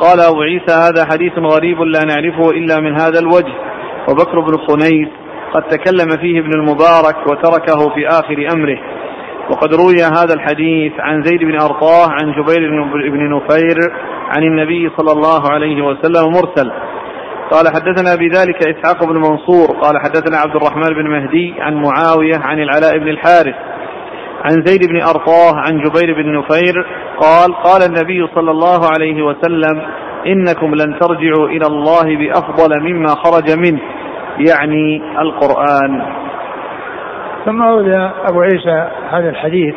قال أبو عيسى هذا حديث غريب لا نعرفه إلا من هذا الوجه. وبكر بن خنيس قد تكلم فيه ابن المبارك وتركه في آخر أمره. وقد روي هذا الحديث عن زيد بن أرطاه عن جبير بن نفير عن النبي صلى الله عليه وسلم مرسل. قال حدثنا بذلك إسحاق بن منصور قال حدثنا عبد الرحمن بن مهدي عن معاوية عن العلاء بن الحارث عن زيد بن أرطاه عن جبير بن نفير قال قال النبي صلى الله عليه وسلم إنكم لن ترجعوا إلى الله بأفضل مما خرج منه يعني القرآن. ثم أورد أبو عيسى هذا الحديث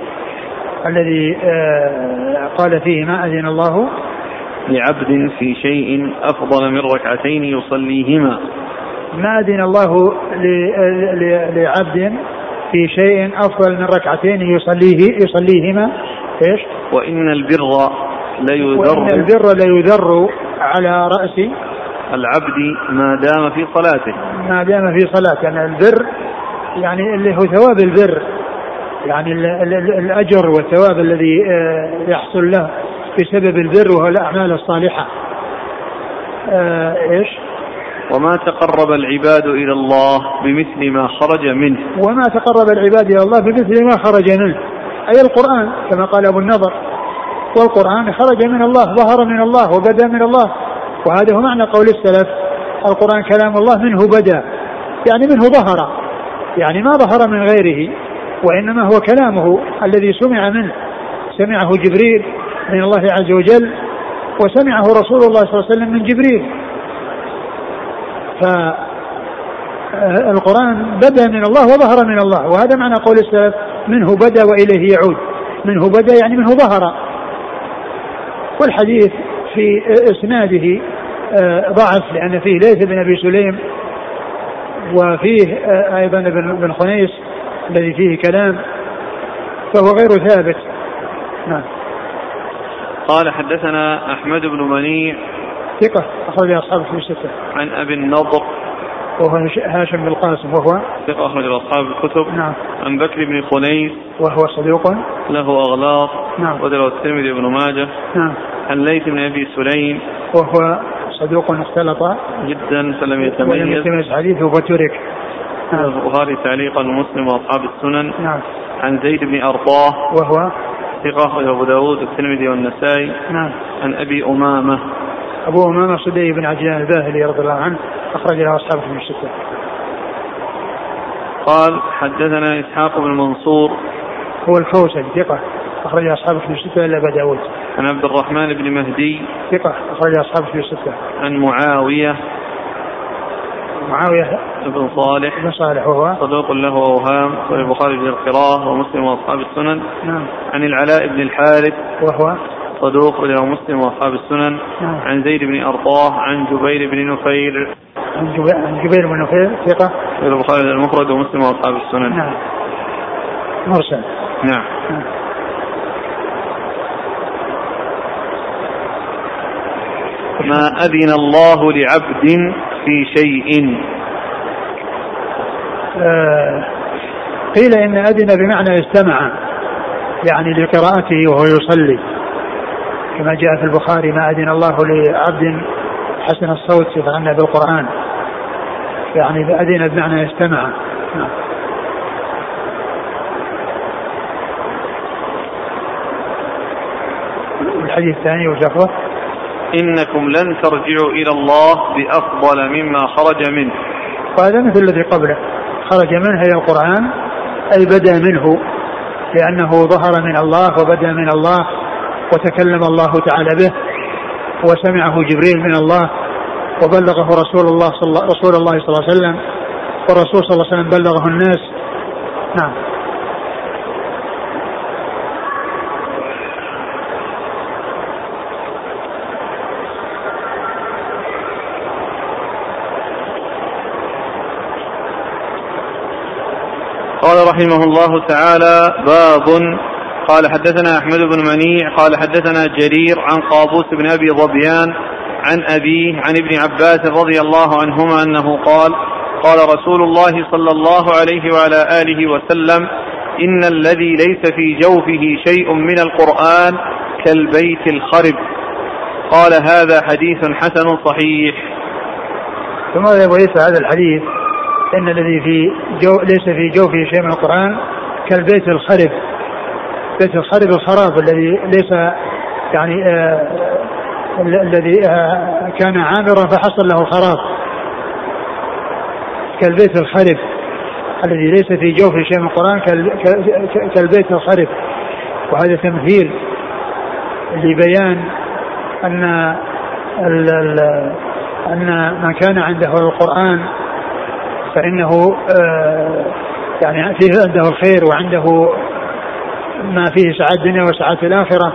الذي آه، قال فيه ما أذن الله لعبد في شيء أفضل من ركعتين يصليهما. ما أذن الله لعبد في شيء أفضل من ركعتين يصليه يصليهما؟ إيش؟ وإن البر ليذر وإن البر ليذر على رأس العبد ما دام في صلاته. ما دام في صلاته. يعني البر يعني اللي هو ثواب البر. يعني الأجر والثواب الذي آه، يحصل له. بسبب البر وهو الأعمال الصالحة آه إيش؟ وما تقرب العباد إلى الله بمثل ما خرج منه. وما تقرب العباد إلى الله بمثل ما خرج منه. أي القرآن كما قال أبو النضر والقرآن خرج من الله ظهر من الله وبدا من الله. وهذا هو معنى قول السلف القرآن كلام الله منه بدا يعني منه ظهر يعني ما ظهر من غيره وإنما هو كلامه الذي سمع منه. سمعه جبريل من الله عز وجل وسمعه رسول الله صلى الله عليه وسلم من جبريل. فالقرآن بدأ من الله وظهر من الله وهذا معنى قول السلف منه بدأ وإليه يعود. منه بدأ يعني منه ظهر. والحديث في إسناده آه، ضعف لأن فيه ليث بن أبي سليم وفيه آه، أيضا بن خنيس الذي فيه كلام فهو غير ثابت. نعم. قال حدثنا أحمد بن منيع ثقة أخرج أصحاب في الستة عن أبي النضر وهو هاشم بن القاسم وهو؟ ثقة أخرج أصحاب الكتب. نعم. عن بكر بن خنيس وهو صديق؟ له أغلاط. نعم. وله الترمذي بن ماجه. نعم. عن ليث بن أبي سليم وهو صدوق اختلط. جدا فلم يتميز. ولم يتميز حديثه فترك نعم. البخاري تعليقا ومسلم وأصحاب السنن. نعم. عن زيد بن أرطاه وهو؟ ثقة أبو داود والترمذي والنسائي. نعم. عن أبي أمامة. أبو أمامة صدي بن عجلان الباهلي رضي الله عنه أخرج له أصحابه في الستة. قال حدثنا إسحاق بن منصور. هو الكوسج ثقة. أخرج أصحاب في الستة إلا أبا داود. عن عبد الرحمن بن مهدي. ثقة. أخرج أصحاب في الستة. عن معاوية. معاوية بن صالح بن صالح وهو صدوق له أوهام صحيح البخاري في القراءة ومسلم وأصحاب السنن. نعم. عن العلاء بن الحارث وهو صدوق له مسلم وأصحاب السنن. نعم. عن زيد بن أرطاه عن جبير بن نفير عن جبير, بن نفير ثقة. في البخاري المفرد ومسلم وأصحاب السنن. نعم. مرسل. نعم. نعم. ما أذن الله لعبد في شيء. آه، قيل إن أذن بمعنى استمع يعني لقراءته وهو يصلي. كما جاء في البخاري ما أذن الله لعبد حسن الصوت يتغنى بالقرآن. يعني أذن بمعنى استمع. نعم. الحديث الثاني وشفوه إنكم لن ترجعوا إلى الله بأفضل مما خرج منه. وهذا مثل الذي قبله. خرج منه هي القرآن؟ أي بدأ منه لأنه ظهر من الله وبدأ من الله وتكلم الله تعالى به وسمعه جبريل من الله وبلغه رسول الله صلى رسول الله صلى الله عليه وسلم والرسول صلى الله عليه وسلم بلغه الناس. نعم قال رحمه الله تعالى باب قال حدثنا أحمد بن منيع قال حدثنا جرير عن قابوس بن أبي ظبيان عن أبيه عن ابن عباس رضي الله عنهما أنه قال قال رسول الله صلى الله عليه وعلى آله وسلم إن الذي ليس في جوفه شيء من القرآن كالبيت الخرب قال هذا حديث حسن صحيح ثم يبغى هذا الحديث إن الذي في جو ليس في جوفه شيء من القرآن كالبيت الخرب. بيت الخرب الخراب الذي ليس يعني آه الذي آه كان عامرا فحصل له الخراب كالبيت الخرب الذي ليس في جوفه شيء من القرآن كالبيت الخرب. وهذا تمثيل لبيان أن ال ال أن من كان عنده القرآن فإنه آه، يعني فيه عنده الخير وعنده ما فيه سعادة الدنيا وسعادة الآخرة.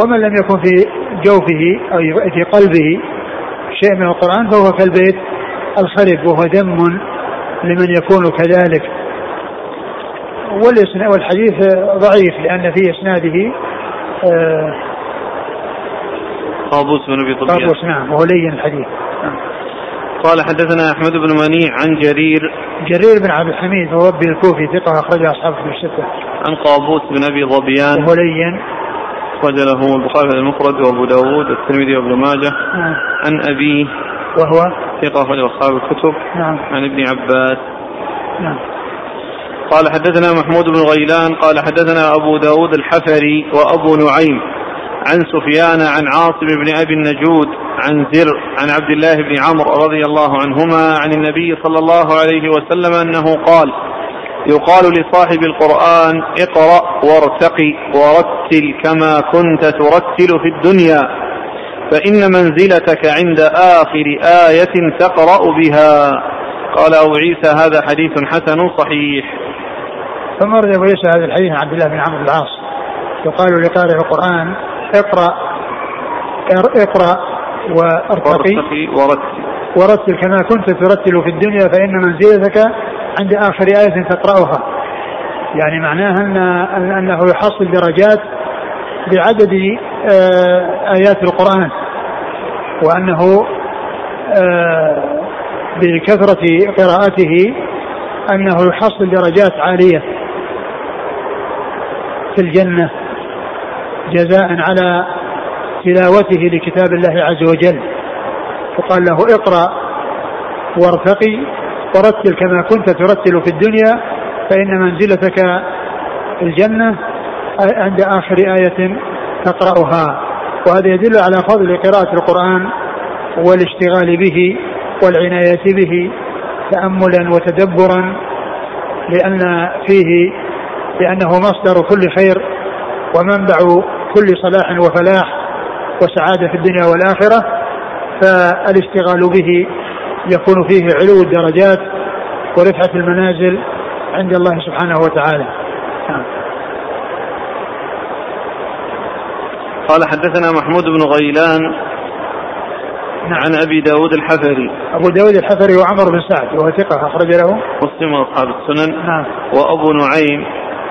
ومن لم يكن في جوفه أو في قلبه شيء من القرآن فهو كالبيت الخرب وهو ذم لمن يكون كذلك. والحديث ضعيف لأن في إسناده آه، قابوس بن أبي قابوس نعم وهو لين الحديث. قال حدثنا أحمد بن منيع عن جرير جرير بن عبد الحميد هو ابي الكوفي ثقة اخرج أصحاب في الستة. عن قابوس بن أبي ظبيان. وهو لين. أخرج له البخاري المفرد وأبو داود والترمذي وابن ماجه. نعم. عن أبيه. وهو؟ ثقة أخرج أصحاب الكتب. نعم. عن ابن عباس. نعم. قال حدثنا محمود بن غيلان قال حدثنا أبو داود الحفري وأبو نعيم. عن سفيان عن عاصم بن أبي النجود عن زر عن عبد الله بن عمرو رضي الله عنهما عن النبي صلى الله عليه وسلم أنه قال يقال لصاحب القرآن اقرأ وارتقي ورتل كما كنت ترتل في الدنيا فإن منزلتك عند آخر آية تقرأ بها. قال أبو عيسى هذا حديث حسن صحيح. ثم رد أبو عيسى هذا الحديث عن عبد الله بن عمرو العاص. يقال لقارئ القرآن اقرأ اقرأ وارتقي. ورتل. ورتل كما كنت ترتل في الدنيا فإن منزلتك عند آخر آية تقرأها. يعني معناها أن أنه يحصل درجات بعدد آه، آيات القرآن. وأنه آه، بكثرة قراءته أنه يحصل درجات عالية في الجنة. جزاء على تلاوته لكتاب الله عز وجل. فقال له اقرأ وارتقي ورتل كما كنت ترتل في الدنيا فإن منزلتك الجنة عند آخر آية تقرأها. وهذا يدل على فضل قراءة القرآن والاشتغال به والعناية به تأملا وتدبرا لأن فيه لأنه مصدر كل خير ومنبع كل صلاح وفلاح وسعادة في الدنيا والآخرة فالاشتغال به يكون فيه علو الدرجات ورفعة المنازل عند الله سبحانه وتعالى. نعم. قال حدثنا محمود بن غيلان نعم. عن أبي داود الحفري. أبو داود الحفري وعمر بن سعد وهو ثقة أخرج له. مسلم وأصحاب السنن. نعم. وأبو نعيم.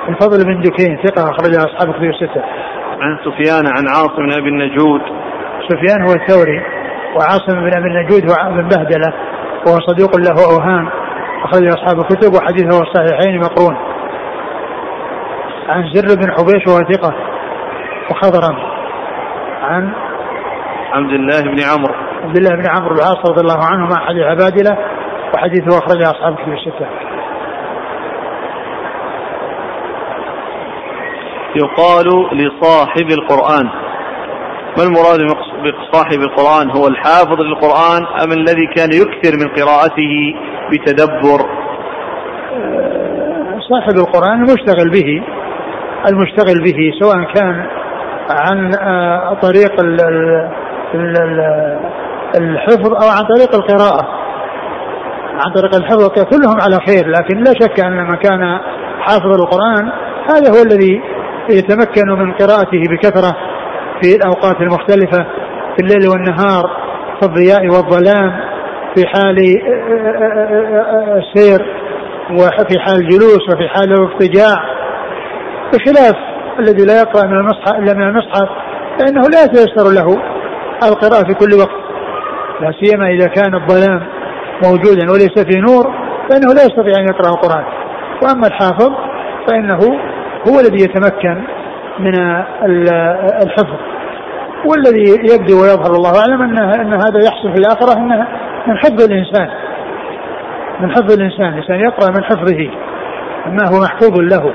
الفضل بن دكين ثقة اخرج أصحاب كتب الستة. عن سفيان عن عاصم بن أبي النجود. سفيان هو الثوري وعاصم بن أبي النجود هو بن بهدلة وهو صديق له اوهام أخرج أصحاب الكتب وحديثه الصحيحين مقرون. عن زر بن حبيش وهو ثقة وخضرم عن عبد الله بن عمرو. عبد الله بن عمرو العاص رضي الله عنهما احد العبادله وحديثه أخرجه أصحاب كتب الستة. يقال لصاحب القرآن. ما المراد بصاحب القرآن؟ هو الحافظ للقرآن أم الذي كان يكثر من قراءته بتدبر؟ صاحب القرآن المشتغل به المشتغل به سواء كان عن آه، طريق الحفظ أو عن طريق القراءة. عن طريق الحفظ كلهم على خير لكن لا شك أن من كان حافظ القرآن هذا هو الذي يتمكن من قراءته بكثرة في الأوقات المختلفة في الليل والنهار في الضياء والظلام في حال السير وفي حال الجلوس وفي حال الاضطجاع بخلاف الذي لا يقرأ من المصحف إلا من المصحف فإنه لا يتيسر له القراءة في كل وقت. لا سيما إذا كان الظلام موجودا وليس فيه نور فإنه لا يستطيع أن يقرأ القرآن. وأما الحافظ فإنه هو الذي يتمكن من الحفظ والذي يبدو ويظهر الله أعلم ان أن هذا يحصل في الآخرة انه من حفظ الإنسان من حفظ الإنسان الإنسان يقرأ من حفظه ما هو محفوظ له.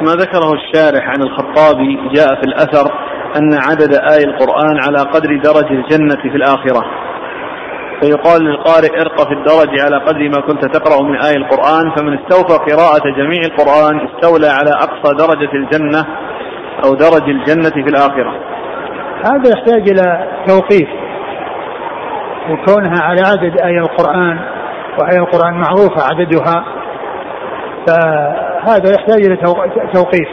ما ذكره الشارح عن الخطابي جاء في الأثر أن عدد آي القرآن على قدر درج الجنة في الآخرة. فيقال للقارئ ارق في الدرج على قدر ما كنت تقرأ من آي القرآن فمن استوفى قراءة جميع القرآن استولى على أقصى درجة الجنة أو درج الجنة في الآخرة. هذا يحتاج إلى توقيف وكونها على عدد آي القرآن وآي القرآن معروفة عددها فهذا يحتاج إلى توقيف.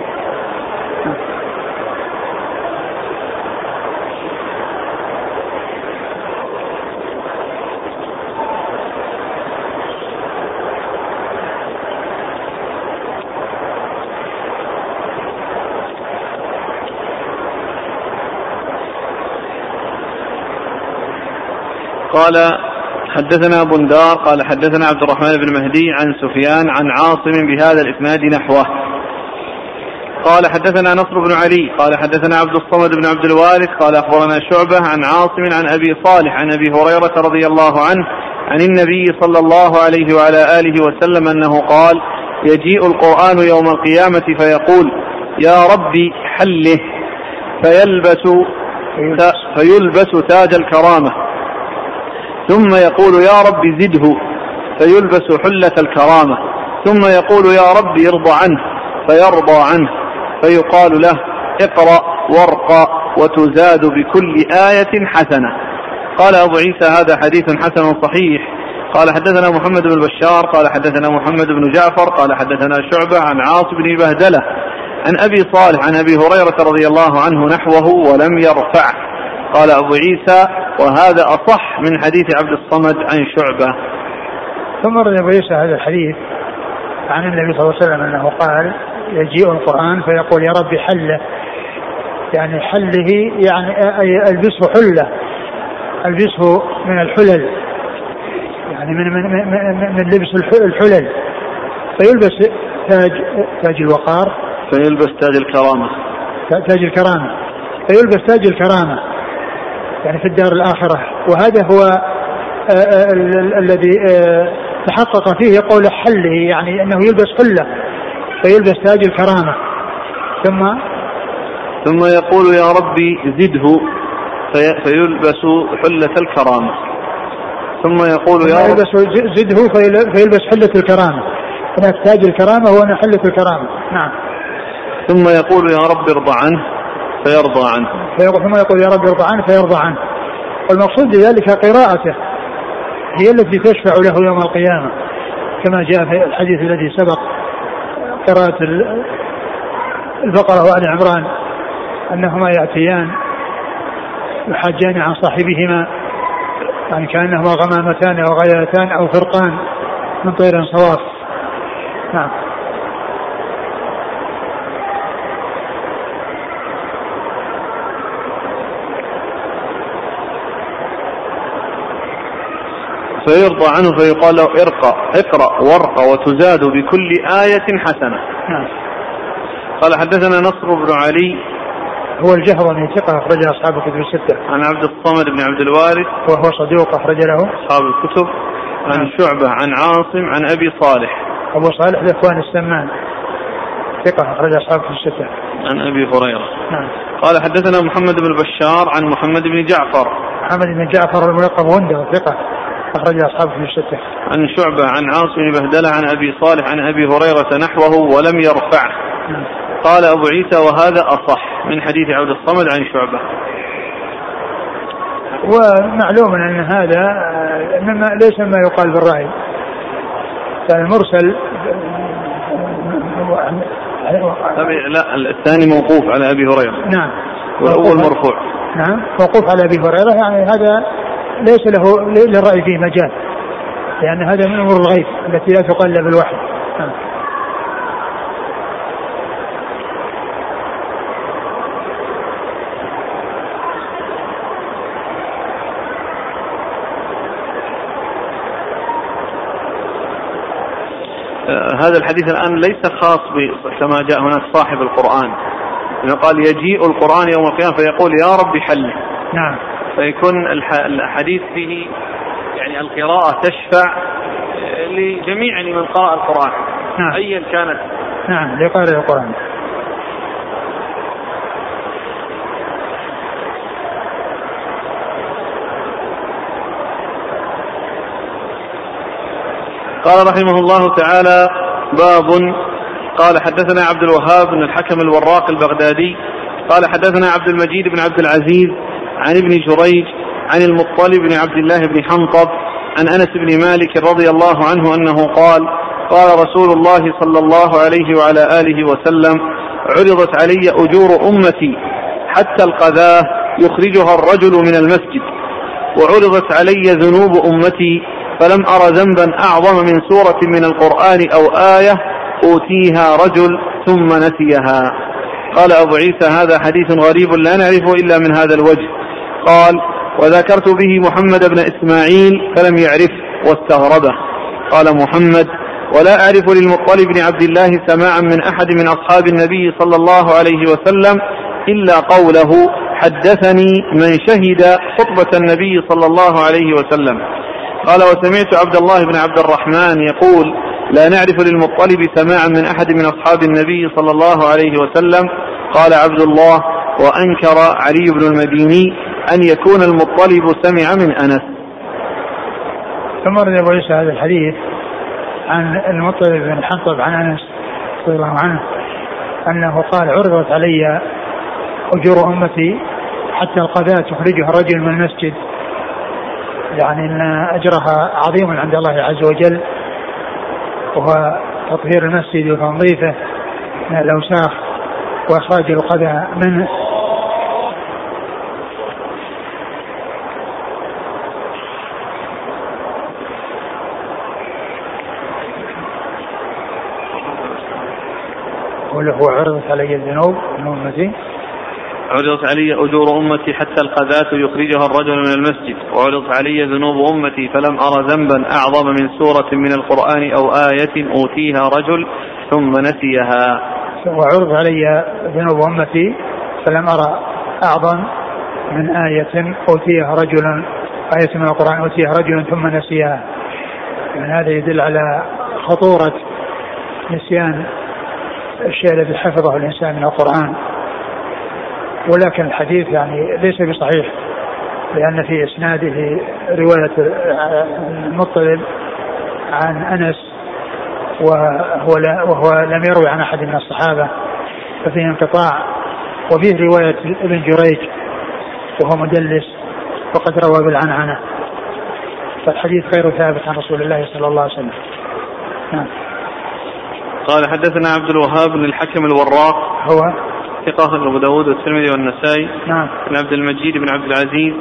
قال حدثنا بندار قال حدثنا عبد الرحمن بن مهدي عن سفيان عن عاصم بهذا الإسناد نحوه. قال حدثنا نصر بن علي قال حدثنا عبد الصمد بن عبد الوارث قال أخبرنا شعبة عن عاصم عن أبي صالح عن أبي هريرة رضي الله عنه عن النبي صلى الله عليه وعلى آله وسلم أنه قال يجيء القرآن يوم القيامة فيقول يا ربي حله فيلبس فيلبس تاج الكرامة. ثم يقول يا رب زده فيلبس حلة الكرامة. ثم يقول يا رب ارضى عنه فيرضى عنه. فيقال له اقرأ وارقى وتزاد بكل آية حسنة. قال أبو عيسى هذا حديث حسن صحيح. قال حدثنا محمد بن بشار قال حدثنا محمد بن جعفر قال حدثنا شعبة عن عاص بن بهدلة. عن أبي صالح عن أبي هريرة رضي الله عنه نحوه ولم يرفعه. قال أبو عيسى وهذا أصح من حديث عبد الصمد عن شعبة. ثم أورد أبو عيسى هذا الحديث عن النبي صلى الله عليه وسلم أنه قال يجيء القرآن فيقول يا رب حله. يعني حله يعني البسه حلة. البسه من الحلل. يعني من من من, من لبس الحلل. فيلبس تاج تاج الوقار. فيلبس تاج الكرامة. تاج الكرامة. فيلبس تاج الكرامة. يعني في الدار الآخرة. وهذا هو آه، آه، الذي آه، تحقق فيه قول حله يعني أنه يلبس حلة فيلبس تاج الكرامة. ثم؟ ثم يقول يا ربي زده في فيلبس حلة الكرامة. ثم يقول يا رب يلبس زده فيلبس حلة الكرامة. هناك تاج الكرامة وهنا حلة الكرامة. نعم. ثم يقول يا رب ارضى عنه فيرضى عنه. ثم يقول يا رب ارضى عنه فيرضى عنه. والمقصود بذلك قراءته. هي التي تشفع له يوم القيامة كما جاء في الحديث الذي سبق. قراءة البقرة وآل عمران أنهما يأتيان يحاجان عن صاحبهما يعني كأنهما غمامتان أو غيرتان أو فرقان من طير صواف. نعم. فيرضى عنه فيقال له ارقى اقرأ وارقى وتزاد بكل آية حسنة نعم قال حدثنا نصر بن علي هو الجهضمي ثقة أخرج أصحاب الكتب الستة. عن عبد الصمد بن عبد الوارث وهو صدوق أخرج له أصحاب الكتب. عن نعم. شعبة عن عاصم عن أبي صالح. أبو صالح ذكوان السمان ثقة أخرج أصحاب الكتب الستة. عن أبي هريرة. نعم. قال حدثنا محمد بن بشار عن محمد بن جعفر. محمد بن جعفر الملقب غندة ثقة أخرج أصحاب في الستة. عن شعبة عن عاصم بهدلة عن أبي صالح عن أبي هريرة نحوه ولم يرفعه. قال أبو عيسى وهذا أصح من حديث عبد الصمد عن شعبة. ومعلوم أن هذا مما ليس مما يقال بالرأي. المرسل لا الثاني موقوف على أبي هريرة. نعم. والأول مرفوع. نعم موقوف على أبي هريرة يعني هذا ليس له للرأي فيه مجال لأن هذا من أمور الغيب التي لا تقال بالوحي آه، هذا الحديث الآن ليس خاص كما جاء هناك صاحب القرآن. قال يجيء القرآن يوم القيامة فيقول يا رب حله نعم. فيكون الحديث فيه يعني القراءة تشفع لجميع من قرأ القرآن نعم. أيا كانت نعم لقارئ القرآن قال رحمه الله تعالى باب قال حدثنا عبد الوهاب بن الحكم الوراق البغدادي قال حدثنا عبد المجيد بن عبد العزيز عن ابن جريج عن المطلب بن عبد الله بن حنطب عن أنس بن مالك رضي الله عنه أنه قال قال رسول الله صلى الله عليه وعلى آله وسلم عرضت علي أجور أمتي حتى القذاة يخرجها الرجل من المسجد وعرضت علي ذنوب أمتي فلم أر ذنبا أعظم من سورة من القرآن أو آية أوتيها رجل ثم نسيها. قال أبو عيسى هذا حديث غريب لا نعرفه إلا من هذا الوجه. قال وذكرت به محمد بن إسماعيل فلم يعرفه واستغربه. قال محمد ولا أعرف للمطلب بن عبد الله سماعا من أحد من أصحاب النبي صلى الله عليه وسلم إلا قوله حدثني من شهد خطبة النبي صلى الله عليه وسلم. قال وسمعت عبد الله بن عبد الرحمن يقول لا نعرف للمطلب سماعا من أحد من أصحاب النبي صلى الله عليه وسلم. قال عبد الله وأنكر علي بن المديني أن يكون المطلب سمع من أنس. ثم رد أبو عيسى هذا الحديث عن المطلب بن حنطب عن أنس رضي الله عنه أنه قال عرضت علي أجور أمتي حتى القذاة تخرجها الرجل من المسجد. يعني أن أجرها عظيم عند الله عز وجل وهو تطهير المسجد وتنظيفه من الأوساخ وإخراج القذى منه. هو عرضت علي الذنوب. من أمتي عرضت علي أجور أمتي حتى القذاة يخرجها الرجل من المسجد. وعرضت علي ذنوب أمتي فلم أرى ذنبا أعظم من سورة من القرآن أو آية أوتيها رجل ثم نسيها. وعرض علي ذنوب أمتي فلم أرى أعظم من آية أوتيها رجل آية من القرآن أوتيها رجل ثم نسيها. يعني هذا يدل على خطورة نسيان الشيء الذي حفظه الإنسان من القرآن. ولكن الحديث يعني ليس بصحيح لأن في إسناده رواية المطلب عن أنس وهو, لا وهو لم يروي عن أحد من الصحابة ففيه انقطاع. وفيه رواية ابن جريج وهو مدلس وقد روى بالعنعنة. فالحديث غير ثابت عن رسول الله صلى الله عليه وسلم. نعم. قال حدثنا عبد الوهاب بن الحكم الوراق. هو؟ ثقة أبو داود والترمذي والنسائي. نعم. بن عبد المجيد بن عبد العزيز.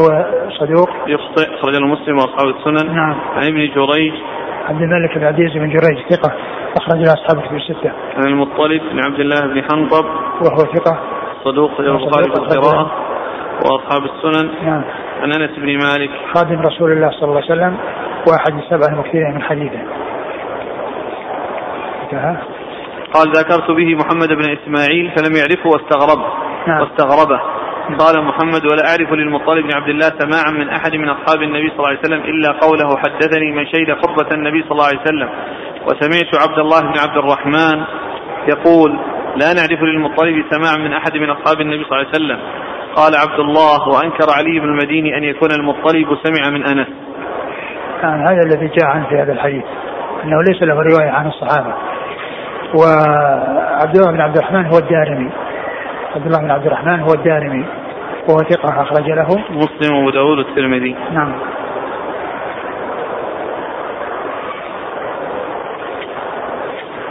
هو صدوق؟ يخطئ أخرج المسلم وأصحاب السنن. نعم. عن ابن جريج. عبد الملك بن عبد بن جريج ثقة أخرج له أصحاب في الستة. عن المطلب بن عبد الله بن حنطب. وهو ثقة. صدوق البخاري في القراءة وأصحاب السنن. نعم. عن أنس بن مالك. خادم رسول الله صلى الله عليه وسلم واحد السبع المكثرين من حديثه. انتهى قال ذكرت به محمد بن إسماعيل فلم يعرفه واستغرب نعم. واستغربه. قال محمد ولا أعرف للمطلب بن عبد الله سماعا من أحد من أصحاب النبي صلى الله عليه وسلم إلا قوله حدثني من شهد خطبة النبي صلى الله عليه وسلم. وسمعت عبد الله بن عبد الرحمن يقول لا نعرف للمطلب سماعا من أحد من أصحاب النبي صلى الله عليه وسلم. قال عبد الله وأنكر علي بن المديني أن يكون المطلب سمع من أنس. آه هذا الذي جاء عنه في هذا الحديث. إنه ليس له رواية عن الصحابة. وعبد الله بن عبد الرحمن هو الدارمي. عبد الله بن عبد الرحمن هو الدارمي. وهو ثقة أخرج له. مسلم وأبو داود والترمذي. نعم.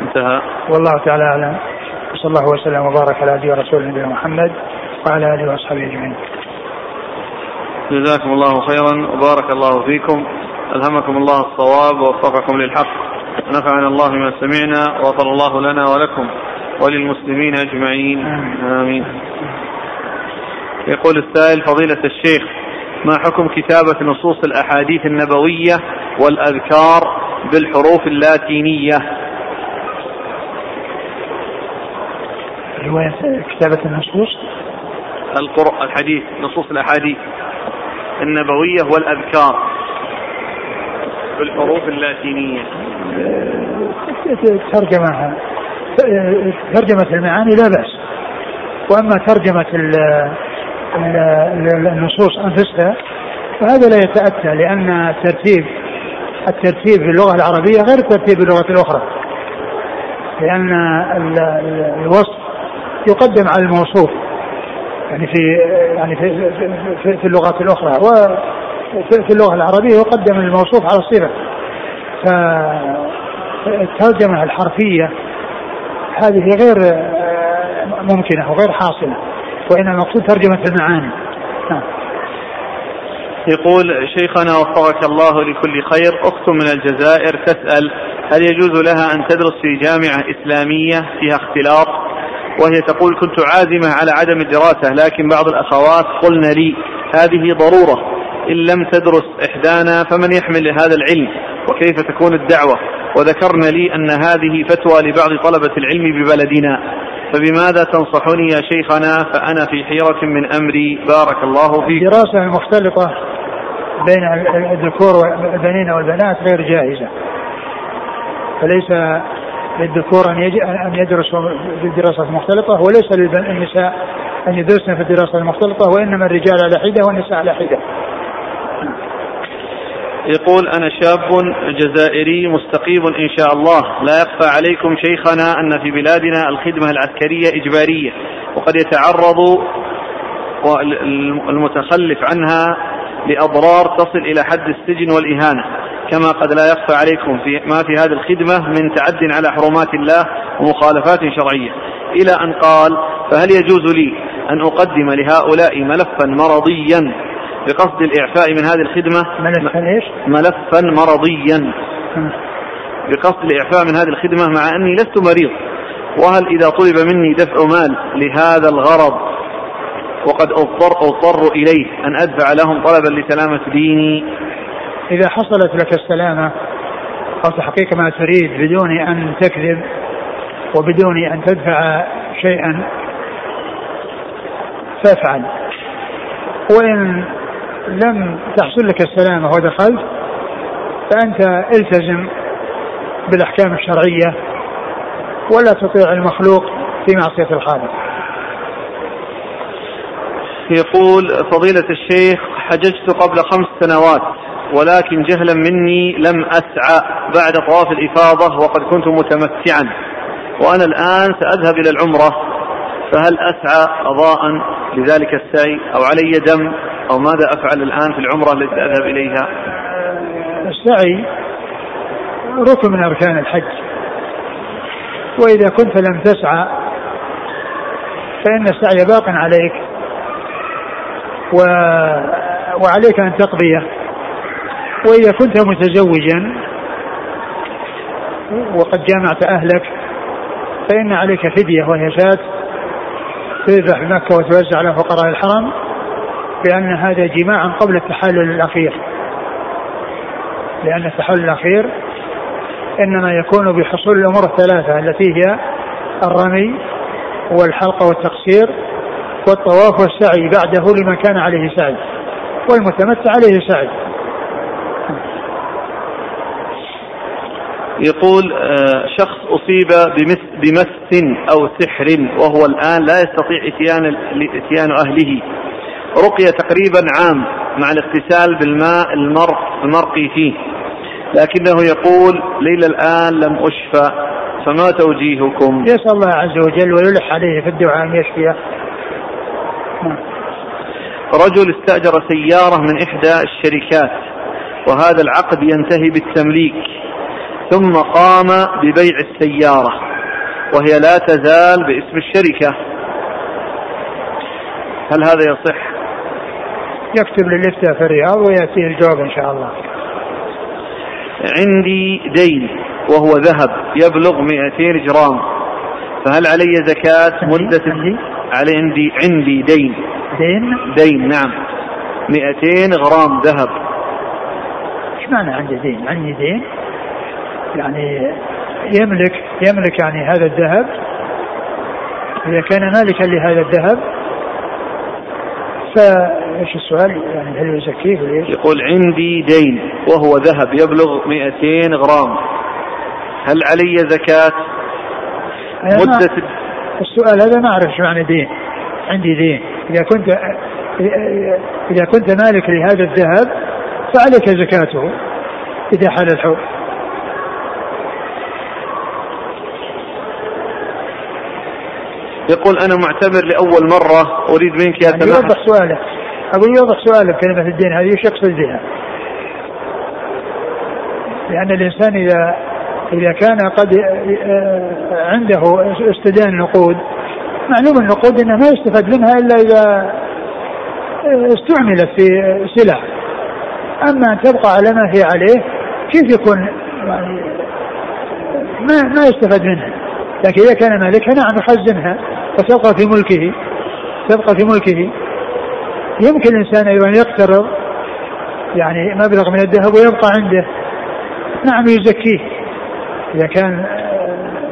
انتهى. والله تعالى أعلم. وصلى الله وسلم وبارك على عبده ورسوله نبينا محمد وعلى آله وأصحابه أجمعين. جزاكم الله خيرا وبارك الله فيكم. ألهمكم الله الصواب ووفقكم للحق ونفعنا الله ما سمعنا وغفر الله لنا ولكم وللمسلمين أجمعين. آمين. يقول السائل فضيلة الشيخ ما حكم كتابة نصوص الأحاديث النبوية والأذكار بالحروف اللاتينية؟ رواية كتابة النصوص؟ القرآن الحديث نصوص الأحاديث النبوية والأذكار. بالحروف اللاتينية. ترجمة ترجمة المعاني لا بأس. وأما ترجمة النصوص أنفسها فهذا لا يتأتى لأن الترتيب الترتيب في اللغة العربية غير الترتيب في اللغة الأخرى. لأن الوصف يقدم على الموصوف يعني في يعني في في, في اللغات الأخرى. وفي اللغة العربية يقدم الموصوف على الصفة فالترجمة الحرفية هذه غير ممكنة وغير حاصلة وإنما المقصود ترجمة المعاني. نعم. يقول شيخنا وفقك الله لكل خير أخت من الجزائر تسأل هل يجوز لها أن تدرس في جامعة إسلامية فيها اختلاط؟ وهي تقول كنت عازمة على عدم الدراسة لكن بعض الأخوات قلن لي هذه ضرورة. إن لم تدرس إحدانا فمن يحمل هذا العلم؟ وكيف تكون الدعوة؟ وذكرن لي أن هذه فتوى لبعض طلبة العلم ببلدنا. فبماذا تنصحني يا شيخنا؟ فأنا في حيرة من أمري. بارك الله فيك. الدراسة المختلطة بين الذكور والبنين والبنات غير جائزة فليس للذكور أن أن يدرسوا في الدراسة المختلطة وليس للنساء أن يدرسن في الدراسة المختلطة وإنما الرجال على حدة والنساء على حدة. يقول أنا شاب جزائري مستقيم إن شاء الله. لا يخفى عليكم شيخنا أن في بلادنا الخدمة العسكرية إجبارية وقد يتعرض المتخلف عنها لأضرار تصل إلى حد السجن والإهانة. كما قد لا يخفى عليكم في ما في هذه الخدمة من تعد على حرمات الله ومخالفات شرعية. إلى أن قال فهل يجوز لي أن أقدم لهؤلاء ملفا مرضيا بقصد الإعفاء من هذه الخدمة ملفا إيش؟ ملفا مرضيا. بقصد الإعفاء من هذه الخدمة مع أني لست مريض. وهل إذا طلب مني دفع مال لهذا الغرض وقد أضطر, أضطر إليه أن أدفع لهم طلبا لسلامة ديني؟ إذا حصلت لك السلامة أو تحقيق ما تريد بدون أن تكذب وبدون أن تدفع شيئا فافعل. وإن لم تحصل لك السلامة ودخلت فأنت التزم بالأحكام الشرعية ولا تطيع المخلوق في معصية الخالق. يقول فضيلة الشيخ حججت قبل خمس سنوات ولكن جهلا مني لم أسعى بعد طواف الإفاضة وقد كنت متمتعا وأنا الآن سأذهب إلى العمرة فهل أسعى قضاء لذلك السعي أو علي دم أو ماذا أفعل الآن في العمرة التي أذهب إليها؟ السعي ركن من أركان الحج. وإذا كنت لم تسعى فإن السعي باق عليك. و... وعليك أن تقضيه وإذا كنت متزوجا وقد جامعت أهلك فإن عليك فدية وهي شاة تذبح بمكة وتوزع على فقراء الحرم. لأن هذا جماع قبل التحلل الأخير. لأن التحلل الأخير إنما يكون بحصول الأمور الثلاثة التي هي الرمي والحلقة والتقصير والطواف والسعي بعده لمن كان عليه سعي والمتمتع عليه سعي. يقول آه، شخص أصيب بمس, بمس أو سحر وهو الآن لا يستطيع إتيان, إتيان أهله. رقي تقريبا عام مع الاغتسال بالماء المرق المرقي فيه. لكنه يقول ليلة الآن لم أشفى فما توجيهكم؟ يسأل الله عز وجل ويلح عليه في الدعاء أن يشفيه رجل استأجر سيارة من إحدى الشركات وهذا العقد ينتهي بالتمليك ثم قام ببيع السيارة وهي لا تزال باسم الشركة. هل هذا يصح؟ يكتب للإفتاء في الرياض ويأتيه الجواب إن شاء الله. عندي دين وهو ذهب. يبلغ 200 جرام فهل علي زكاة مدة؟ عندي علي عندي عندي دين. دين؟ دين نعم. 200 غرام ذهب. إيش معنى عندي دين؟ عندي دين؟ يعني يملك يملك يعني هذا الذهب. إذا كان مالكا لهذا الذهب فايش السؤال؟ يعني هل يزكيه ولا يقول عندي دين وهو ذهب يبلغ 200 غرام. هل علي زكاة؟ مدة السؤال هذا ما أعرف إيش معنى دين. عندي دين. إذا كنت إذا كنت مالك لهذا الذهب فعليك زكاته إذا حال الحول يقول أنا معتمر لأول مرة أريد منك يا يعني يوضح سؤاله أقول يوضح سؤاله كلمة الدين هذه؟ وش يقصد بها؟ لأن الإنسان إذا إذا كان قد آه، عنده استدان نقود معلوم النقود إنه ما يستفاد منها إلا إذا آه، استعملت في سلع. أما أن تبقى على ما هي عليه كيف يكون؟ يعني ما ما يستفاد منها. لكن إذا كان مالكها نعم يخزنها فتبقى في ملكه تبقى في ملكه. يمكن الإنسان أيضا يقترض يعني مبلغ من الذهب ويبقى عنده. نعم يزكيه إذا كان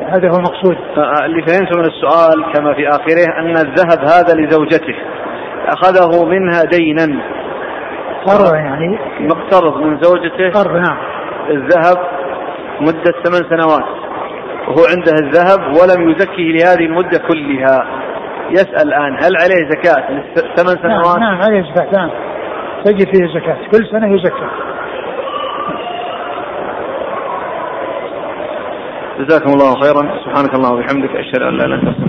هذا هو المقصود. اللي فهمته من السؤال كما في آخره أن الذهب هذا لزوجته. أخذه منها دينا. قرض يعني. مقترض من زوجته. قرض نعم. الذهب مدة ثمان سنوات. وهو عنده الذهب ولم يزكه لهذه المدة كلها. يسأل الآن هل عليه زكاة؟ ثمان نعم، سنوات؟ نعم, نعم عليه زكاة نعم. تجد فيه زكاة. كل سنة يزكى جزاكم الله خيرا. سبحانك اللهم وبحمدك أشهد أن لا إله إلا أنت.